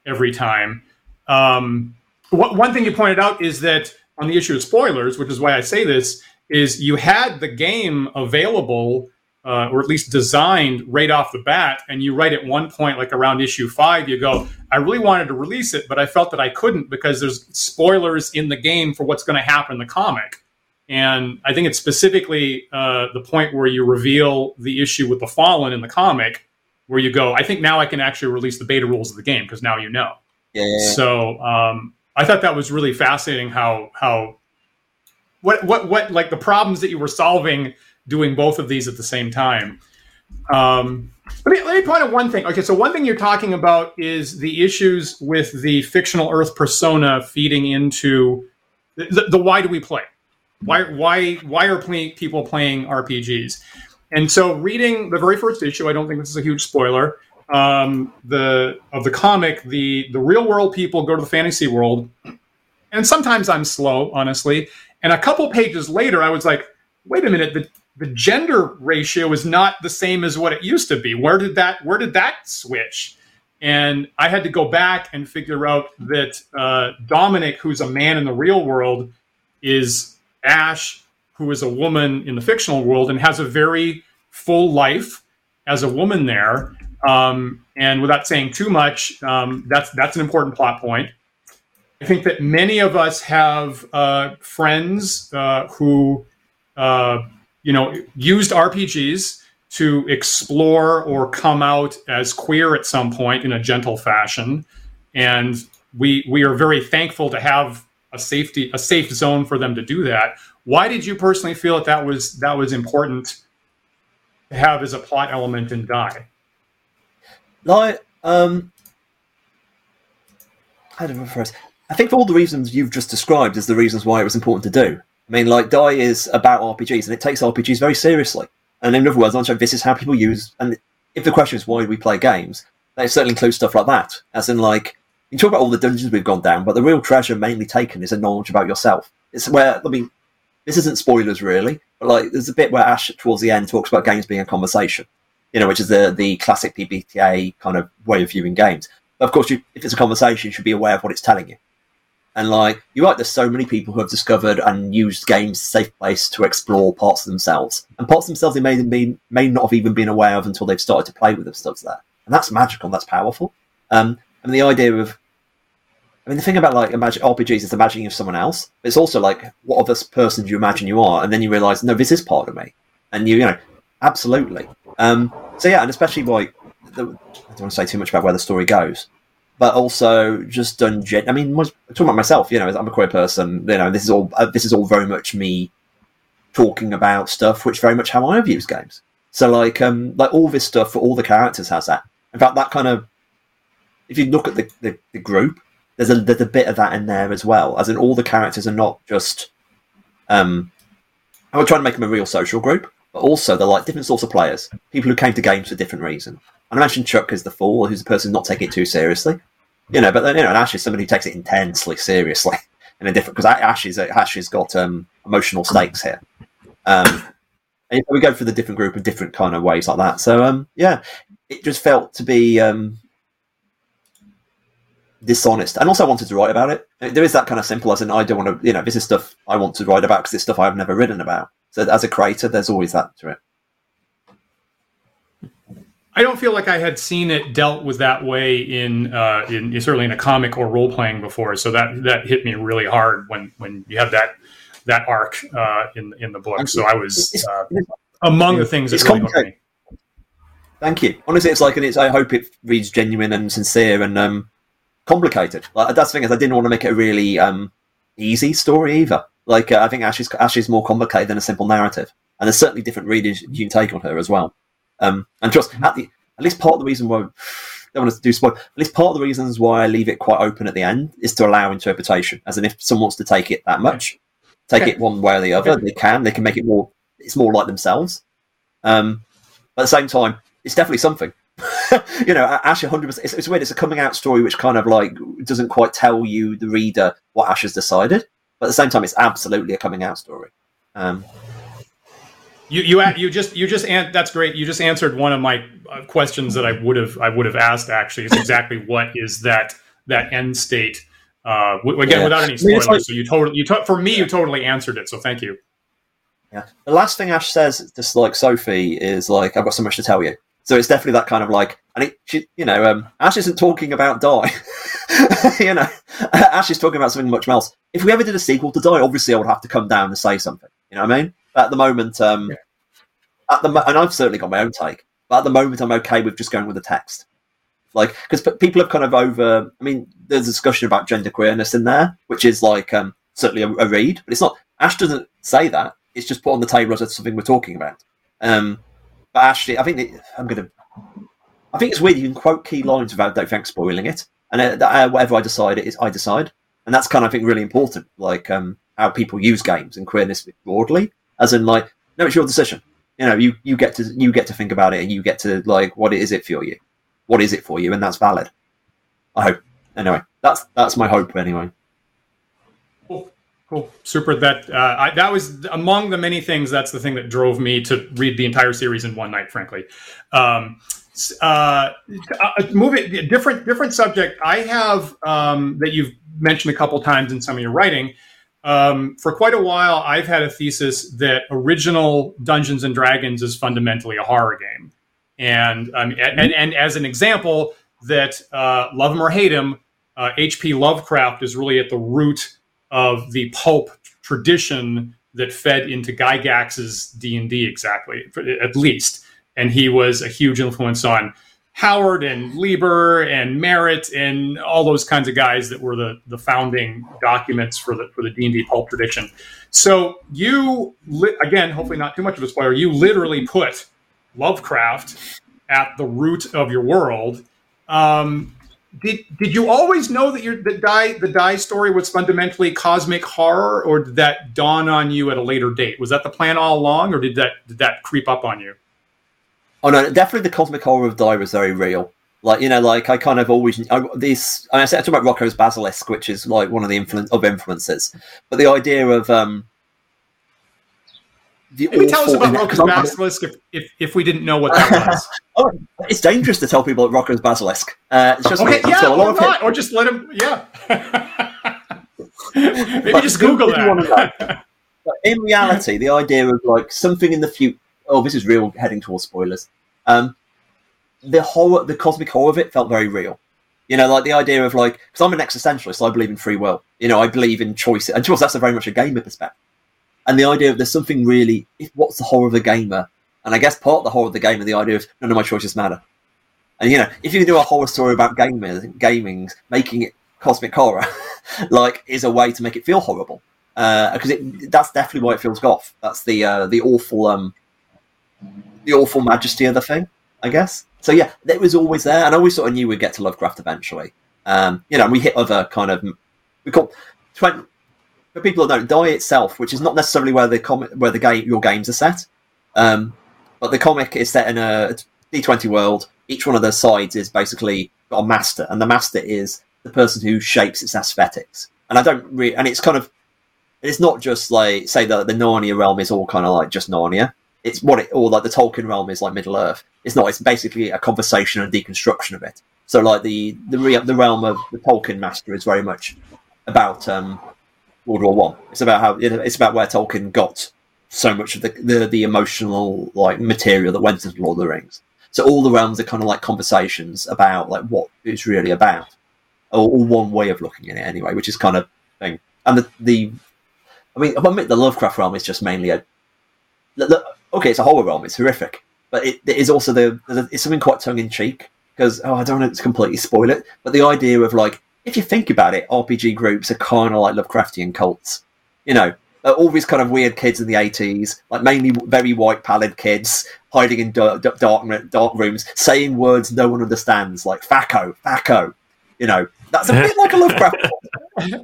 every time. Um, wh- one thing you pointed out is that on the issue of spoilers, which is why I say this, is you had the game available uh, or at least designed right off the bat and you write at one point like around issue five you go i really wanted to release it but i felt that i couldn't because there's spoilers in the game for what's going to happen in the comic and i think it's specifically uh, the point where you reveal the issue with the fallen in the comic where you go i think now i can actually release the beta rules of the game because now you know yeah. so um, i thought that was really fascinating how how what what what like the problems that you were solving doing both of these at the same time. Um, let me let me point out one thing. Okay, so one thing you're talking about is the issues with the fictional Earth persona feeding into the, the, why do we play? Why why why are play, people playing RPGs? And so, reading the very first issue, I don't think this is a huge spoiler. Um, the of the comic, the the real world people go to the fantasy world, and sometimes I'm slow, honestly, and a couple pages later, I was like, wait a minute, the, the gender ratio is not the same as what it used to be. Where did that where did that switch? And I had to go back and figure out that uh, Dominic, who's a man in the real world, is Ash, who is a woman in the fictional world and has a very full life as a woman there. Um, and without saying too much, um, that's that's an important plot point. I think that many of us have uh, friends uh, who, uh, you know, used RPGs to explore or come out as queer at some point in a gentle fashion, and we we are very thankful to have a safety a safe zone for them to do that. Why did you personally feel that that was that was important to have as a plot element in Die? Like, um, I don't know first. I think for all the reasons you've just described is the reasons why it was important to do. I mean, like, Die is about RPGs, and it takes RPGs very seriously. And in other words, I'm this is how people use. And if the question is why do we play games, they certainly includes stuff like that. As in, like, you talk about all the dungeons we've gone down, but the real treasure mainly taken is a knowledge about yourself. It's where, I mean, this isn't spoilers really, but like, there's a bit where Ash towards the end talks about games being a conversation, you know, which is the, the classic PBTA kind of way of viewing games. But of course, you, if it's a conversation, you should be aware of what it's telling you. And like, you're right, there's so many people who have discovered and used games as a safe place to explore parts of themselves. And parts of themselves they may, may, may not have even been aware of until they've started to play with themselves there. And that's magical, that's powerful. Um, and the idea of I mean, the thing about like imagine RPGs is imagining of someone else. It's also like, what other person do you imagine you are? And then you realize, no, this is part of me. And you, you know, absolutely. Um, so yeah, and especially like, the, I don't want to say too much about where the story goes, but also just done. Gen- I mean, talking about myself, you know, I'm a queer person. You know, this is all uh, this is all very much me talking about stuff, which very much how I view games. So like, um, like all this stuff for all the characters has that. In fact, that kind of, if you look at the, the, the group, there's a there's a bit of that in there as well. As in, all the characters are not just. Um, I would try to make them a real social group, but also they're like different sorts of players, people who came to games for different reasons. And I mentioned Chuck as the fool, who's the person not taking it too seriously, you know. But then you know, and Ash is somebody who takes it intensely seriously in a different because Ash is Ash has got um, emotional stakes here. Um, and we go through the different group in different kind of ways like that. So um, yeah, it just felt to be um, dishonest. And also, I wanted to write about it. There is that kind of simple as in, I don't want to, you know, this is stuff I want to write about because it's stuff I've never written about. So, as a creator, there's always that to it. I don't feel like I had seen it dealt with that way in, uh, in certainly in a comic or role playing before. So that that hit me really hard when when you have that that arc uh, in in the book. So I was uh, among the things that really hooked me. Thank you. Honestly, it's like, and it's. I hope it reads genuine and sincere, and um, complicated. Like, that's the thing is, I didn't want to make it a really um, easy story either. Like, uh, I think Ash is, Ash is more complicated than a simple narrative, and there's certainly different readings you can take on her as well. Um, and trust, at, the, at least part of the reason why I don't want to do spoil. At least part of the reasons why I leave it quite open at the end is to allow interpretation. As in, if someone wants to take it that much, take okay. it one way or the other, okay. they can. They can make it more. It's more like themselves. Um, at the same time, it's definitely something. you know, Ash 100%. It's, it's, weird. It's a coming out story which kind of like doesn't quite tell you, the reader, what Ash has decided. But at the same time, it's absolutely a coming out story. Um, you you you just you just an- that's great. You just answered one of my uh, questions that I would have I would have asked. Actually, is exactly what is that that end state? Uh, w- again, yeah. without any spoilers. I mean, like, so you totally you to- for me you totally answered it. So thank you. Yeah. The last thing Ash says, just like Sophie, is like, "I've got so much to tell you." So it's definitely that kind of like, and it, she, you know, um, Ash isn't talking about Die. you know, Ash is talking about something much else. If we ever did a sequel to Die, obviously I would have to come down and say something. You know what I mean? At the moment, um, yeah. at the and I've certainly got my own take. But at the moment, I'm okay with just going with the text. Like, because people have kind of over. I mean, there's a discussion about gender queerness in there, which is like um, certainly a, a read, but it's not. Ash doesn't say that. It's just put on the table as something we're talking about. Um, but actually, I think that, I'm going to. I think it's weird. You can quote key lines without, don't think, spoiling it. And uh, uh, whatever I decide, it is I decide, and that's kind of I think really important. Like um, how people use games and queerness broadly, as in like, no, it's your decision. You know, you you get to you get to think about it, and you get to like, what is it for you? What is it for you? And that's valid. I hope. Anyway, that's that's my hope. Anyway. Cool, super. That uh, I, that was among the many things. That's the thing that drove me to read the entire series in one night. Frankly, um, uh, uh moving different different subject. I have um, that you've mentioned a couple times in some of your writing. Um, for quite a while, I've had a thesis that original Dungeons and Dragons is fundamentally a horror game, and um, and, and, as an example, that uh, love him or hate him, H.P. Uh, Lovecraft is really at the root of the pulp tradition that fed into Gygax's D and D exactly, at least. and he was a huge influence on Howard and Leiber and Merritt and all those kinds of guys that were the the founding documents for the for the D and D pulp tradition. So you li- again, hopefully not too much of a spoiler. You literally put Lovecraft at the root of your world. Um, did did you always know that your the die the die story was fundamentally cosmic horror, or did that dawn on you at a later date? Was that the plan all along, or did that did that creep up on you? Oh no, definitely the cosmic horror of die was very real. Like you know, like I kind of always I, this. I said talk about Roko's Basilisk, which is like one of the influence of influences, but the idea of um, the Maybe tell us about Roko's Basilisk if, if, if we didn't know what that was. oh, it's dangerous to tell people about Roko's Basilisk. Uh, it's just okay, yeah, or not, or just let them, yeah. Maybe but just Google that. in reality, the idea of like something in the future. Oh, this is real. Heading towards spoilers. Um, the horror, the cosmic horror of it felt very real. You know, like the idea of like, because I'm an existentialist, I believe in free will. You know, I believe in choice, and of course, that's a very much a gamer perspective and the idea of there's something really what's the horror of the gamer and i guess part of the horror of the game is the idea of none of my choices matter and you know if you do a horror story about gaming gaming making it cosmic horror like is a way to make it feel horrible because uh, that's definitely why it feels goth that's the uh, the awful um the awful majesty of the thing i guess so yeah it was always there and i always sort of knew we'd get to lovecraft eventually um you know we hit other kind of we call 20, for people that don't, Die itself, which is not necessarily where the comic, where the game your games are set, um, but the comic is set in a D twenty world. Each one of the sides is basically got a master, and the master is the person who shapes its aesthetics. And I don't really, and it's kind of, it's not just like say that the Narnia realm is all kind of like just Narnia. It's what it, or like the Tolkien realm is like Middle Earth. It's not. It's basically a conversation and deconstruction of it. So like the the the realm of the Tolkien master is very much about um, World War One. It's about how it's about where Tolkien got so much of the, the, the emotional like material that went into Lord of the Rings. So all the realms are kind of like conversations about like what it's really about, or, or one way of looking at it anyway, which is kind of thing. And the, the I mean, I admit the Lovecraft realm is just mainly a okay, it's a horror realm, it's horrific, but it, it is also the it's something quite tongue in cheek because oh, I don't want to completely spoil it, but the idea of like if you think about it, RPG groups are kind of like Lovecraftian cults. You know, all these kind of weird kids in the 80s, like mainly very white pallid kids hiding in dark, dark, dark rooms, saying words no one understands, like Thaco, Thaco. You know, that's a bit like a Lovecraft.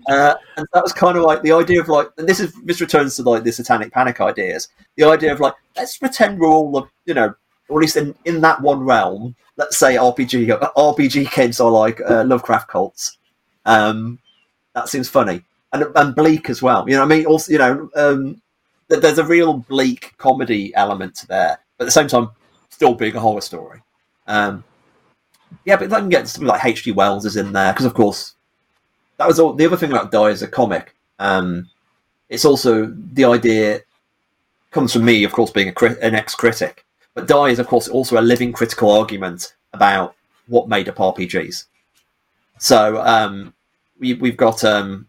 uh, and that was kind of like the idea of like, and this is this returns to like the Satanic Panic ideas. The idea of like, let's pretend we're all, the, you know, or at least in, in that one realm. Let's say RPG RPG kids are like uh, Lovecraft cults, um, that seems funny and, and bleak as well. You know, I mean, also, you know, um, there's a real bleak comedy element there, but at the same time, still being a horror story. Um, yeah, but then can get something like H.G. Wells is in there because, of course, that was all. The other thing about Die as a comic, um, it's also the idea comes from me, of course, being an ex-critic. But Die is, of course, also a living critical argument about what made up RPGs. So um, we, we've got um,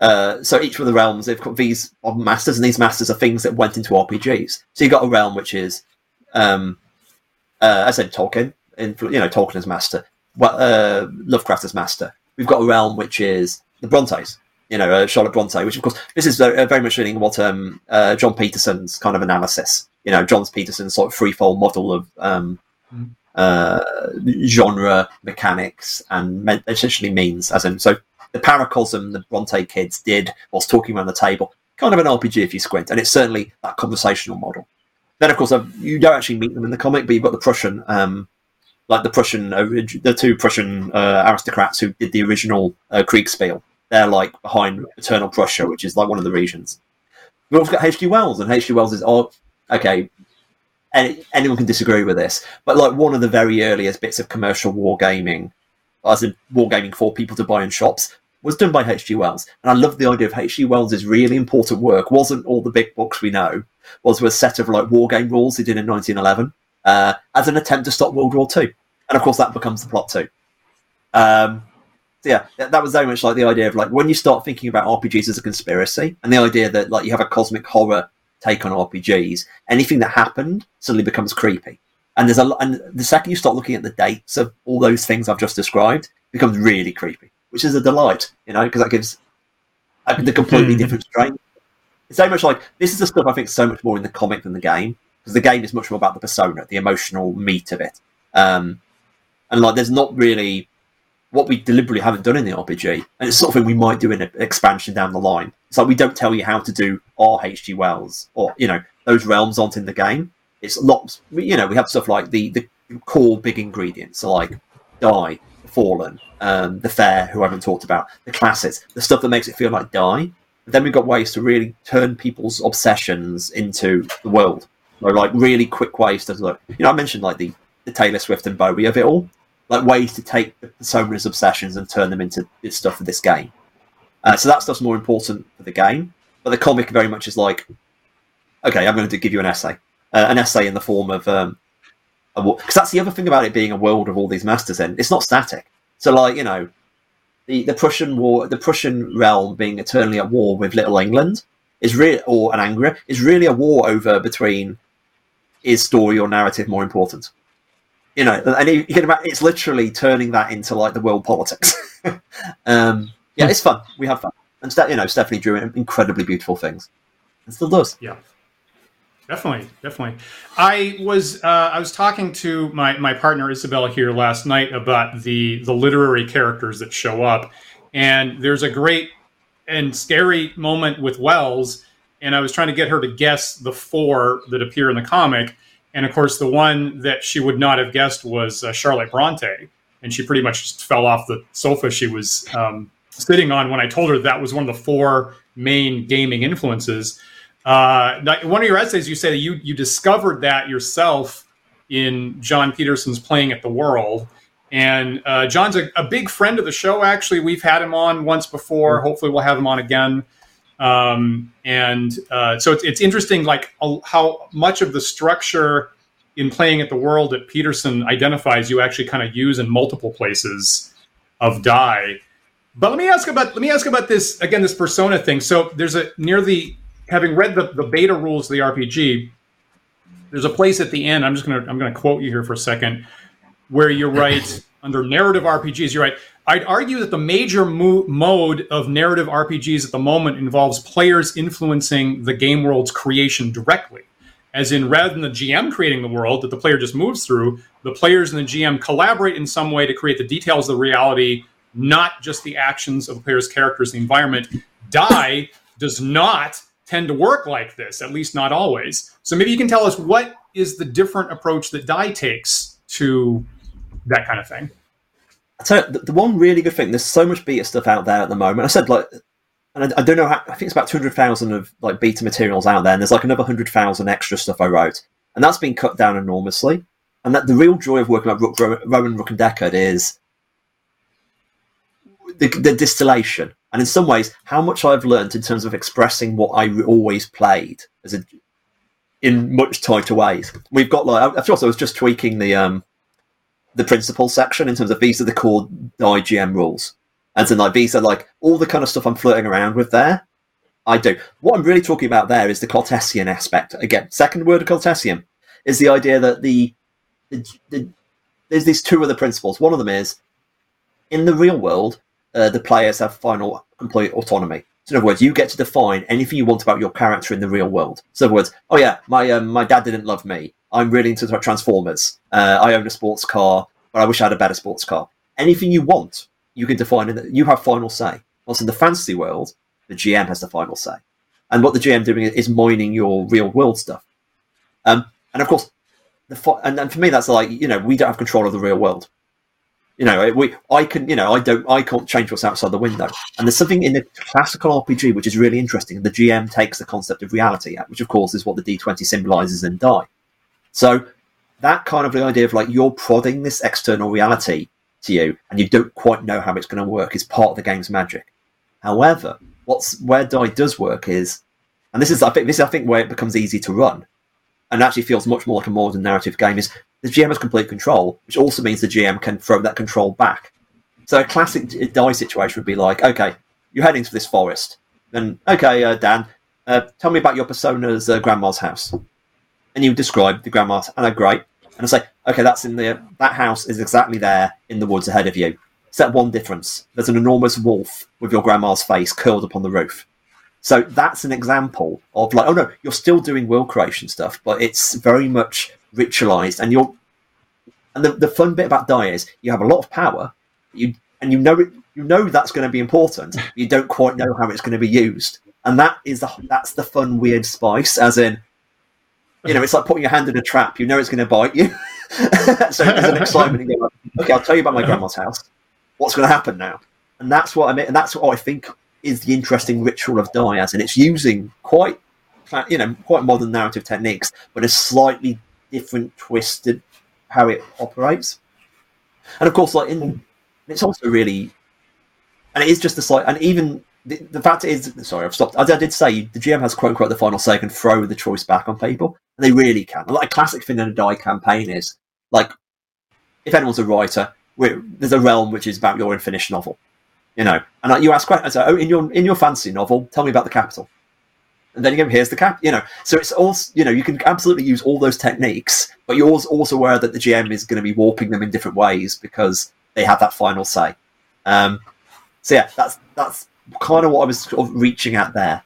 uh, so each of the realms they've got these masters, and these masters are things that went into RPGs. So you've got a realm which is, um, uh, I said Tolkien, in, you know Tolkien as master, well, uh, Lovecraft as master. We've got a realm which is the Brontes, you know, uh, Charlotte Bronte, which of course this is very, very much reading what um, uh, Jon Peterson's kind of analysis. You know, Jon Peterson's sort of threefold model of um, mm uh, genre mechanics and me- essentially means, as in, so the paracosm the Bronte kids did whilst talking around the table, kind of an RPG if you squint, and it's certainly that conversational model. Then, of course, uh, you don't actually meet them in the comic, but you've got the Prussian, um, like the Prussian, uh, the two Prussian uh, aristocrats who did the original uh, Kriegsspiel. They're like behind Eternal Prussia, which is like one of the regions. We've also got H.G. Wells, and H.G. Wells is, oh, okay, any, anyone can disagree with this, but like one of the very earliest bits of commercial wargaming, as in wargaming for people to buy in shops, was done by H.G. Wells. And I love the idea of H.G. Wells' really important work wasn't all the big books we know, was a set of like wargame rules he did in 1911 uh, as an attempt to stop World War II. And of course, that becomes the plot too. Um, so yeah, that was very much like the idea of like when you start thinking about RPGs as a conspiracy, and the idea that like you have a cosmic horror take on RPGs, anything that happened suddenly becomes creepy. And there's a and the second you start looking at the dates of all those things I've just described, it becomes really creepy, which is a delight, you know, because that gives a, the completely Mhm. different strain. It's so much like this is the stuff I think so much more in the comic than the game because the game is much more about the persona, the emotional meat of it, um, and like there's not really what we deliberately haven't done in the RPG, and it's sort of we might do in an expansion down the line. It's like we don't tell you how to do our HG Wells or you know those realms aren't in the game. It's lots, you know, we have stuff like the the core big ingredients, so like die, fallen, um, the fair, who I haven't talked about, the classics, the stuff that makes it feel like die. But then we've got ways to really turn people's obsessions into the world, or like really quick ways to look. You know, I mentioned like the the Taylor Swift and Bowie of it all like ways to take the personas obsessions and turn them into this stuff for this game. Uh, so that stuff's more important for the game, but the comic very much is like, okay, I'm going to give you an essay, uh, an essay in the form of um, because that's the other thing about it being a world of all these masters. In it's not static. So like you know, the the Prussian war, the Prussian realm being eternally at war with Little England is really or an Angria is really a war over between is story or narrative more important you know, and you can imagine it's literally turning that into like the world politics. um, yeah, it's fun. We have fun, and you know, Stephanie drew incredibly beautiful things, and still does. Yeah, definitely, definitely. I was uh, I was talking to my my partner Isabella here last night about the the literary characters that show up, and there's a great and scary moment with Wells, and I was trying to get her to guess the four that appear in the comic. And of course, the one that she would not have guessed was uh, Charlotte Bronte, and she pretty much just fell off the sofa she was um, sitting on when I told her that was one of the four main gaming influences. Uh, one of your essays, you say that you you discovered that yourself in Jon Peterson's Playing at the World, and uh, Jon's a, a, big friend of the show. Actually, we've had him on once before. Hopefully, we'll have him on again. Um, and uh, so it's, it's interesting, like uh, how much of the structure in playing at the world that Peterson identifies you actually kind of use in multiple places of die. But let me ask about let me ask about this again, this persona thing. So there's a near the having read the, the beta rules of the RPG, there's a place at the end. I'm just gonna I'm gonna quote you here for a second, where you write under narrative RPGs. You're right. I'd argue that the major mo- mode of narrative RPGs at the moment involves players influencing the game world's creation directly. As in, rather than the GM creating the world that the player just moves through, the players and the GM collaborate in some way to create the details of the reality, not just the actions of the player's characters, the environment. Die does not tend to work like this, at least not always. So maybe you can tell us what is the different approach that Die takes to that kind of thing. So the, the, one really good thing, there's so much beta stuff out there at the moment. I said like, and I, I don't know how. I think it's about two hundred thousand of like beta materials out there, and there's like another hundred thousand extra stuff I wrote, and that's been cut down enormously. And that the real joy of working with Rook, Rowan Rook and Decard is the, the distillation, and in some ways, how much I've learned in terms of expressing what I always played as a in much tighter ways. We've got like I, I was just tweaking the um the principal section in terms of these are the core IGM rules. And so like these are like all the kind of stuff I'm flirting around with there. I do. What I'm really talking about there is the Cartesian aspect. Again, second word of Cartesian is the idea that the, the, the there's these two other principles. One of them is in the real world, uh, the players have final complete autonomy. So in other words, you get to define anything you want about your character in the real world. So in other words, oh yeah, my um, my dad didn't love me. I'm really into Transformers. Uh, I own a sports car, but I wish I had a better sports car. Anything you want, you can define it. You have final say. Whilst in the fantasy world, the GM has the final say. And what the GM doing is mining your real world stuff. Um, and of course, the and, and for me, that's like you know we don't have control of the real world. You know, we I can you know I don't I can't change what's outside the window. And there's something in the classical RPG which is really interesting. The GM takes the concept of reality, which of course is what the D20 symbolizes in die. So that kind of the idea of like you're prodding this external reality to you and you don't quite know how it's going to work is part of the game's magic. However, what's where die does work is, and this is I think this is I think where it becomes easy to run, and actually feels much more like a modern narrative game is the GM has complete control, which also means the GM can throw that control back. So a classic die situation would be like, okay, you're heading to this forest, then okay, uh, Dan, uh, tell me about your persona's uh, grandma's house, and you describe the grandma's, and I great, and I say, okay, that's in the that house is exactly there in the woods ahead of you. Except one difference: there's an enormous wolf with your grandma's face curled up on the roof. So that's an example of like, oh no, you're still doing world creation stuff, but it's very much ritualized, and you're. And the, the fun bit about die is you have a lot of power, you and you know it, you know that's going to be important. You don't quite know how it's going to be used, and that is the that's the fun weird spice. As in, you know, it's like putting your hand in a trap. You know it's going to bite you, so there's an excitement. Go, okay, I'll tell you about my grandma's house. What's going to happen now? And that's what I mean. And that's what I think is the interesting ritual of die, as in it's using quite, you know, quite modern narrative techniques, but a slightly different twisted how it operates. And of course, like in, it's also really and it is just a slight. And even the, the fact is, sorry, I've stopped. I, I, did say the GM has quote unquote the final say can throw the choice back on people, and they really can. Like a classic thing in a die campaign is like, if anyone's a writer, there's a realm which is about your unfinished novel, you know, and like, you ask questions. So, oh, in your in your fantasy novel, tell me about the capital. And then you go, here's the cap, you know. So it's also, you know, you can absolutely use all those techniques, but you're also aware that the GM is going to be warping them in different ways because they have that final say. Um, so yeah, that's that's kind of what I was sort of reaching at there.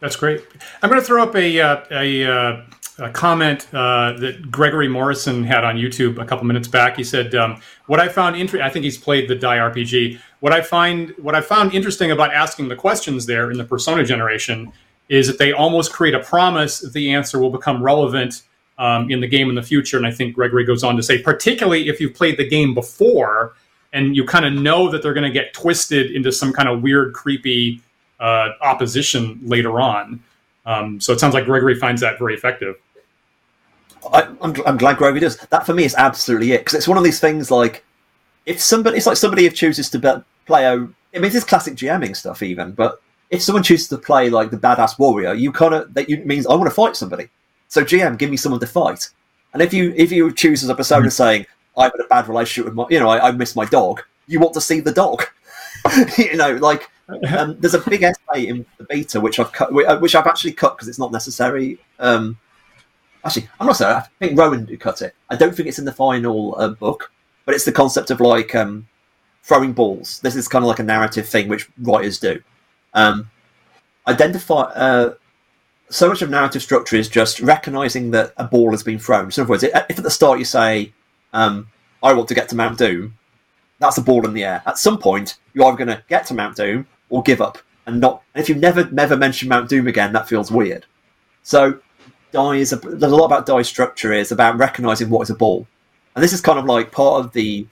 That's great. I'm going to throw up a uh, a, uh, a comment uh, that Gregory Morrison had on YouTube a couple minutes back. He said, um, "What I found interesting, I think he's played the Die RPG. What I find what I found interesting about asking the questions there in the persona generation is that they almost create a promise that the answer will become relevant." Um, in the game in the future, and I think Gregory goes on to say, particularly if you've played the game before, and you kind of know that they're going to get twisted into some kind of weird, creepy uh, opposition later on. Um, so it sounds like Gregory finds that very effective. I, am I'm glad Gregory does. That for me is absolutely it because it's one of these things like if somebody, it's like somebody if chooses to play a. I mean, it's classic GMing stuff even, but if someone chooses to play like the badass warrior, you kind of that you, means I want to fight somebody. So GM, give me someone to fight. And if you if you choose as a persona mm-hmm. saying I've had a bad relationship with my, you know, I, I miss my dog. You want to see the dog, you know, like um, there's a big essay in the beta which I've cut, uh, which I've actually cut because it's not necessary. Um, actually, I'm not saying I think Rowan did cut it. I don't think it's in the final uh, book, but it's the concept of like um, throwing balls. This is kind of like a narrative thing which writers do. Um, identify. Uh, so much of narrative structure is just recognizing that a ball has been thrown. So, in other words, if at the start you say, um, I want to get to Mount Doom, that's a ball in the air. At some point, you're either going to get to Mount Doom or give up. And not. If you never, never mention Mount Doom again, that feels weird. So, die is a, there's a lot about die structure is about recognizing what is a ball, and this is kind of like part of the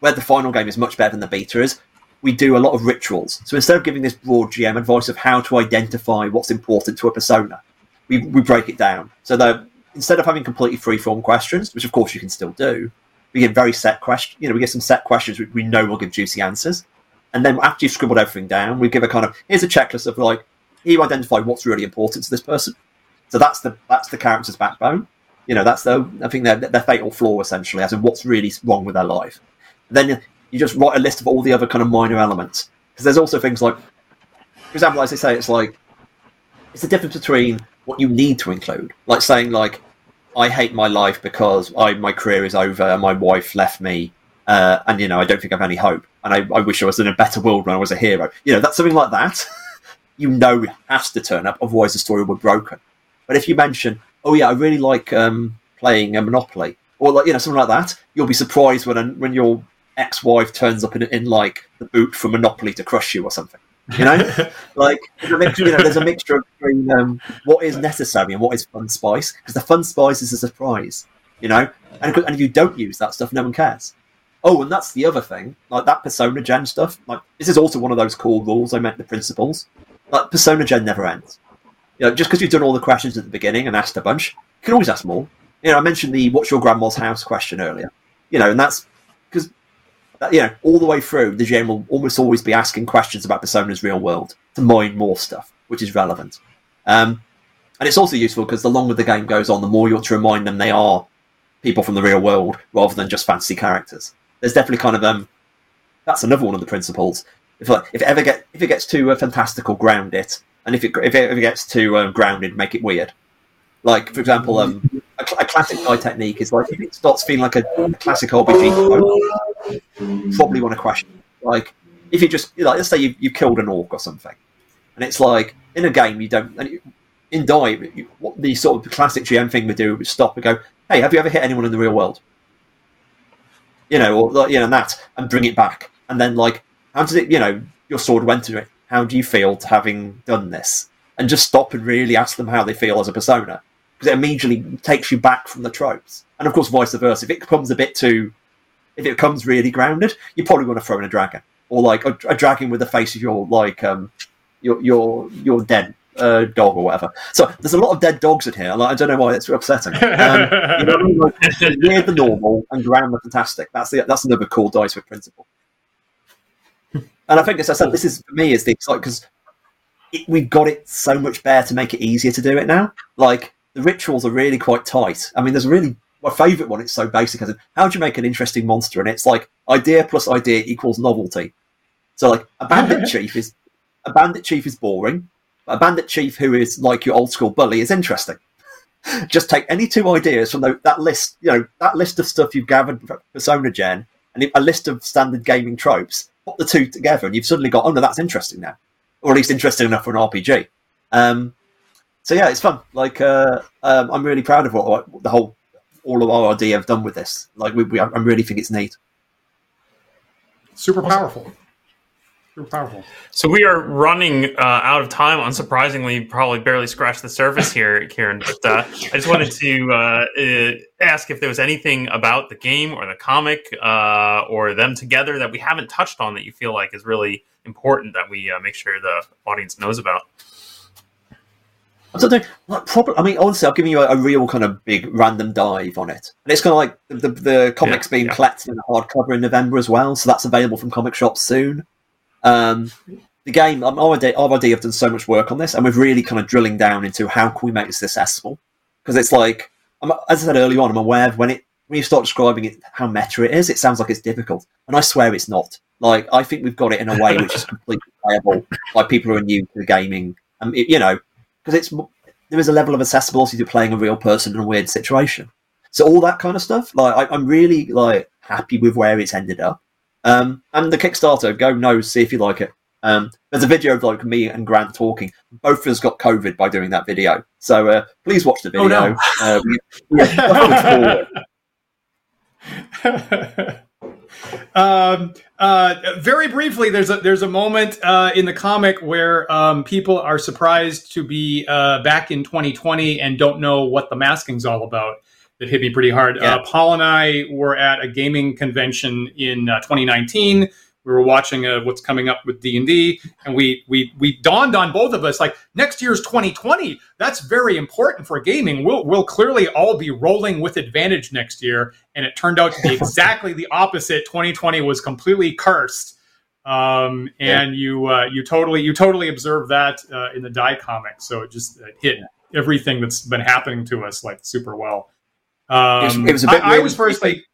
where the final game is much better than the beta is. We do a lot of rituals. So instead of giving this broad GM advice of how to identify what's important to a persona, we, we break it down. So that instead of having completely free form questions, which of course you can still do, we get very set questions. You know, we give some set questions which we know will give juicy answers. And then after you've scribbled everything down, we give a kind of here's a checklist of like you identify what's really important to this person. So that's the that's the character's backbone. You know, that's the I think their their fatal flaw essentially, as in what's really wrong with their life. And then you just write a list of all the other kind of minor elements because there's also things like, for example, as they say, it's like it's the difference between what you need to include. Like saying like, I hate my life because I my career is over my wife left me, uh, and you know I don't think I've any hope, and I, I wish I was in a better world when I was a hero. You know that's something like that. you know has to turn up, otherwise the story will be broken. But if you mention, oh yeah, I really like um, playing a Monopoly, or like you know something like that, you'll be surprised when when your ex-wife turns up in, in like the boot for Monopoly to crush you or something. You know, like there's a mixture, you know, there's a mixture between um, what is necessary and what is fun spice. Because the fun spice is a surprise, you know, and, and if you don't use that stuff, no one cares. Oh, and that's the other thing, like that persona gen stuff. Like this is also one of those core rules. I meant the principles. Like persona gen never ends. You know, just because you've done all the questions at the beginning and asked a bunch, you can always ask more. You know, I mentioned the "What's your grandma's house?" question earlier. You know, and that's because you know, all the way through, the GM will almost always be asking questions about Persona's real world to mine more stuff, which is relevant. Um, and it's also useful because the longer the game goes on, the more you want to remind them they are people from the real world rather than just fantasy characters. There's definitely kind of um, that's another one of the principles. If like, if it ever get if it gets too uh, fantastical, ground it and if it if it, it gets too um, grounded, make it weird. Like for example, um, a, a classic die technique is like if it starts feeling like a, a classic RPG, probably want to it. Like if you just like let's say you you killed an orc or something, and it's like in a game you don't and you, in die you, what the sort of classic GM thing we do is stop and go, hey, have you ever hit anyone in the real world? You know, or you know, and that, and bring it back, and then like, how did it? You know, your sword went to it. How do you feel to having done this? And just stop and really ask them how they feel as a persona, because it immediately takes you back from the tropes. And of course, vice versa. If it becomes a bit too, if it becomes really grounded, you probably want to throw in a dragon or like a, a dragon with the face of your like um your your your dead uh, dog or whatever. So there's a lot of dead dogs in here. Like, I don't know why it's upsetting. Um, you know, I mean? like, weird the normal and ground the fantastic. That's the that's another cool dice with principle. And I think, as I said, this is for me is the exciting because we've got it so much better to make it easier to do it now. Like the rituals are really quite tight. I mean, there's really my favourite one. It's so basic as in, how do you make an interesting monster? And it's like idea plus idea equals novelty. So like a bandit chief is a bandit chief is boring. A bandit chief who is like your old school bully is interesting. Just take any two ideas from the, that list, you know, that list of stuff you've gathered for Persona Gen, and a list of standard gaming tropes. Put the two together, and you've suddenly got, oh no, that's interesting now, or at least interesting enough for an RPG. Um, so yeah, it's fun. Like uh, um, I'm really proud of what, what the whole all of our RD have done with this. Like we, we I really think it's neat. Super powerful. Super powerful. So we are running uh, out of time. Unsurprisingly, probably barely scratched the surface here, Kieron. But uh, I just wanted to uh, uh, ask if there was anything about the game or the comic uh, or them together that we haven't touched on that you feel like is really important that we uh, make sure the audience knows about. I don't know. Like, probably, I mean, honestly, I'll give you a, a, real kind of big random dive on it, and it's kind of like the the, the comics yeah, being yeah. collected in a hardcover in November as well, so that's available from comic shops soon. Um, the game, um, RD, RD have done so much work on this, and we're really kind of drilling down into how can we make this accessible because it's like, I'm, as I said earlier on, I'm aware of when it when you start describing it how meta it is, it sounds like it's difficult, and I swear it's not. Like I think we've got it in a way which is completely playable by people who are new to gaming, and it, you know because it's there is a level of accessibility to playing a real person in a weird situation. So all that kind of stuff, like I, am really like happy with where it's ended up. Um, and the Kickstarter, go no, see if you like it. Um, there's a video of like me and Grant talking. Both of us got COVID by doing that video, so uh, please watch the video. Oh, no. uh, yeah, um, uh, very briefly, there's a there's a moment uh, in the comic where um, people are surprised to be uh, back in 2020 and don't know what the masking's all about. That hit me pretty hard. Yeah. Uh, Paul and I were at a gaming convention in uh, 2019 we were watching uh, what's coming up with d&d and we we we dawned on both of us like next year's 2020 that's very important for gaming. We'll, we'll clearly all be rolling with advantage next year and it turned out to be exactly the opposite. 2020 was completely cursed. Um, and yeah. you uh, you totally you totally observed that uh, in the die comic. So it just hit everything that's been happening to us like super well um, it, was, it was a bit I, I was firstly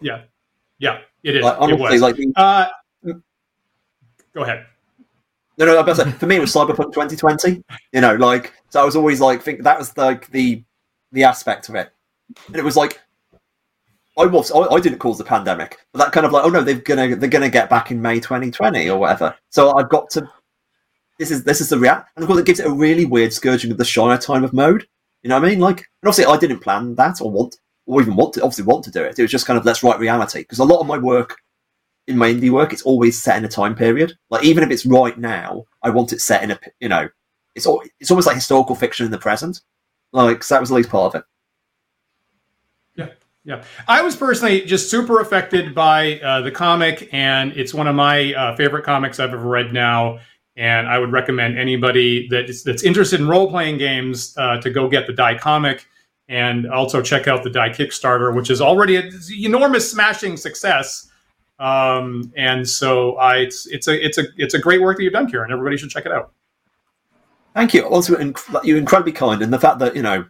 yeah yeah it is like, honestly, it was. like uh, Go ahead. No, no, I say, for me it was Cyberpunk 2020. You know, like so I was always like think that was like the the aspect of it, and it was like I was I, I didn't cause the pandemic, but that kind of like oh no they're gonna they're gonna get back in May 2020 or whatever. So I've got to this is this is the react, and of course it gives it a really weird scourging of the Shire time of mode. You know what I mean? Like, and obviously I didn't plan that or want or even want to obviously want to do it. It was just kind of let's write reality because a lot of my work in my indie work, it's always set in a time period. Like even if it's right now, I want it set in a you know, it's all, it's almost like historical fiction in the present. Like so that was at least part of it. Yeah, yeah. I was personally just super affected by uh, the comic, and it's one of my uh, favorite comics I've ever read now. And I would recommend anybody that's, that's interested in role playing games uh, to go get the Die comic and also check out the Die Kickstarter, which is already an enormous smashing success. Um, and so I, it's, it's a, it's a, it's a great work that you've done, Kieron. Everybody should check it out. Thank you. Also, you're incredibly kind, and the fact that you know,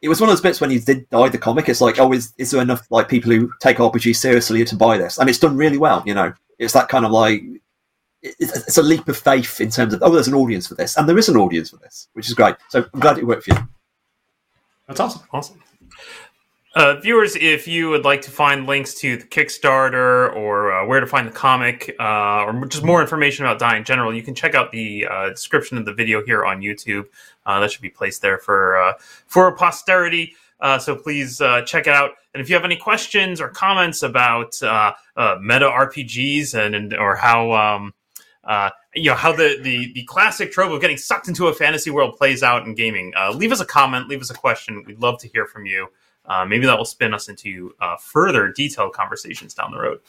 it was one of those bits when you did die the comic. It's like, oh, is is there enough like people who take RPG seriously to buy this? And it's done really well. You know, it's that kind of like it's a leap of faith in terms of oh, there's an audience for this, and there is an audience for this, which is great. So I'm glad it worked for you. That's awesome. Awesome. Uh, viewers, if you would like to find links to the Kickstarter or uh, where to find the comic uh, or just more information about Die in general, you can check out the uh, description of the video here on YouTube. Uh, that should be placed there for uh, for posterity. so please check it out. And if you have any questions or comments about meta RPGs and, and or how um, you know how the, the the classic trope of getting sucked into a fantasy world plays out in gaming, Uh, leave us a comment, leave us a question. We'd love to hear from you uh, maybe that will spin us into uh, further detailed conversations down the road.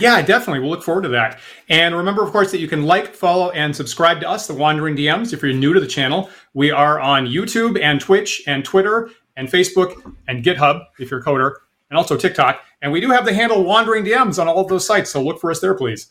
Yeah, definitely. We'll look forward to that. And remember, of course, that you can like, follow, and subscribe to us, the Wandering DMs, if you're new to the channel. We are on YouTube and Twitch and Twitter and Facebook and GitHub, if you're a coder, and also TikTok. And we do have the handle Wandering DMs on all of those sites, so look for us there, please.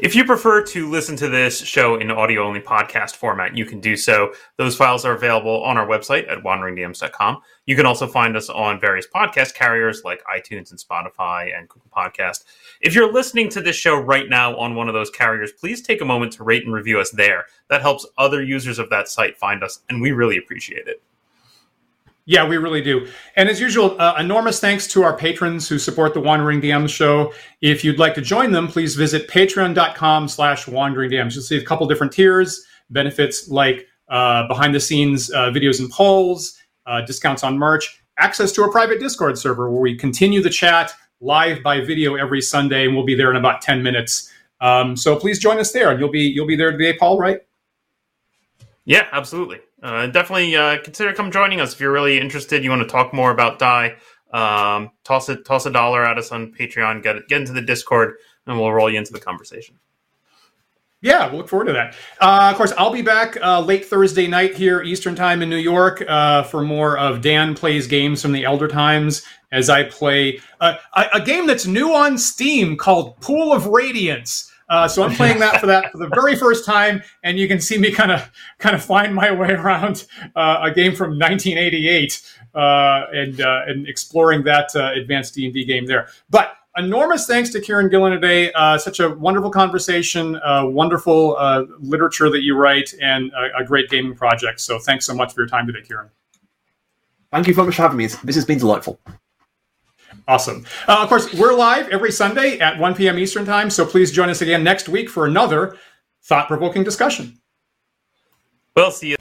If you prefer to listen to this show in audio only podcast format, you can do so. Those files are available on our website at wanderingdms.com. You can also find us on various podcast carriers like iTunes and Spotify and Google Podcast. If you're listening to this show right now on one of those carriers, please take a moment to rate and review us there. That helps other users of that site find us, and we really appreciate it. Yeah, we really do. And as usual, uh, enormous thanks to our patrons who support the Wandering DMs show. If you'd like to join them, please visit patreon.com slash wandering DMs. You'll see a couple different tiers, benefits like uh, behind the scenes uh, videos and polls, uh, discounts on merch, access to a private Discord server where we continue the chat live by video every Sunday, and we'll be there in about 10 minutes. Um, so please join us there, and you'll be you'll be there today, Paul, right? Yeah, absolutely uh, definitely uh, consider come joining us if you're really interested. You want to talk more about Die. Um, toss it, toss a dollar at us on Patreon. Get get into the Discord, and we'll roll you into the conversation. Yeah, we'll look forward to that. Uh, of course, I'll be back uh, late Thursday night here, Eastern Time in New York, uh, for more of Dan Plays Games from the Elder Times as I play uh, a, a, game that's new on Steam called Pool of Radiance. Uh, so I'm playing that for that for the very first time, and you can see me kind of kind of find my way around uh, a game from 1988 uh, and uh, and exploring that uh, advanced D and D game there. But enormous thanks to Kieron Gillen today. Uh, such a wonderful conversation, wonderful literature that you write, and a, a, great gaming project. So thanks so much for your time today, Kieron. Thank you very much for having me. This has been delightful. Awesome. Uh, of course, we're live every Sunday at 1 p.m. Eastern Time, so please join us again next week for another thought provoking discussion. We'll see you.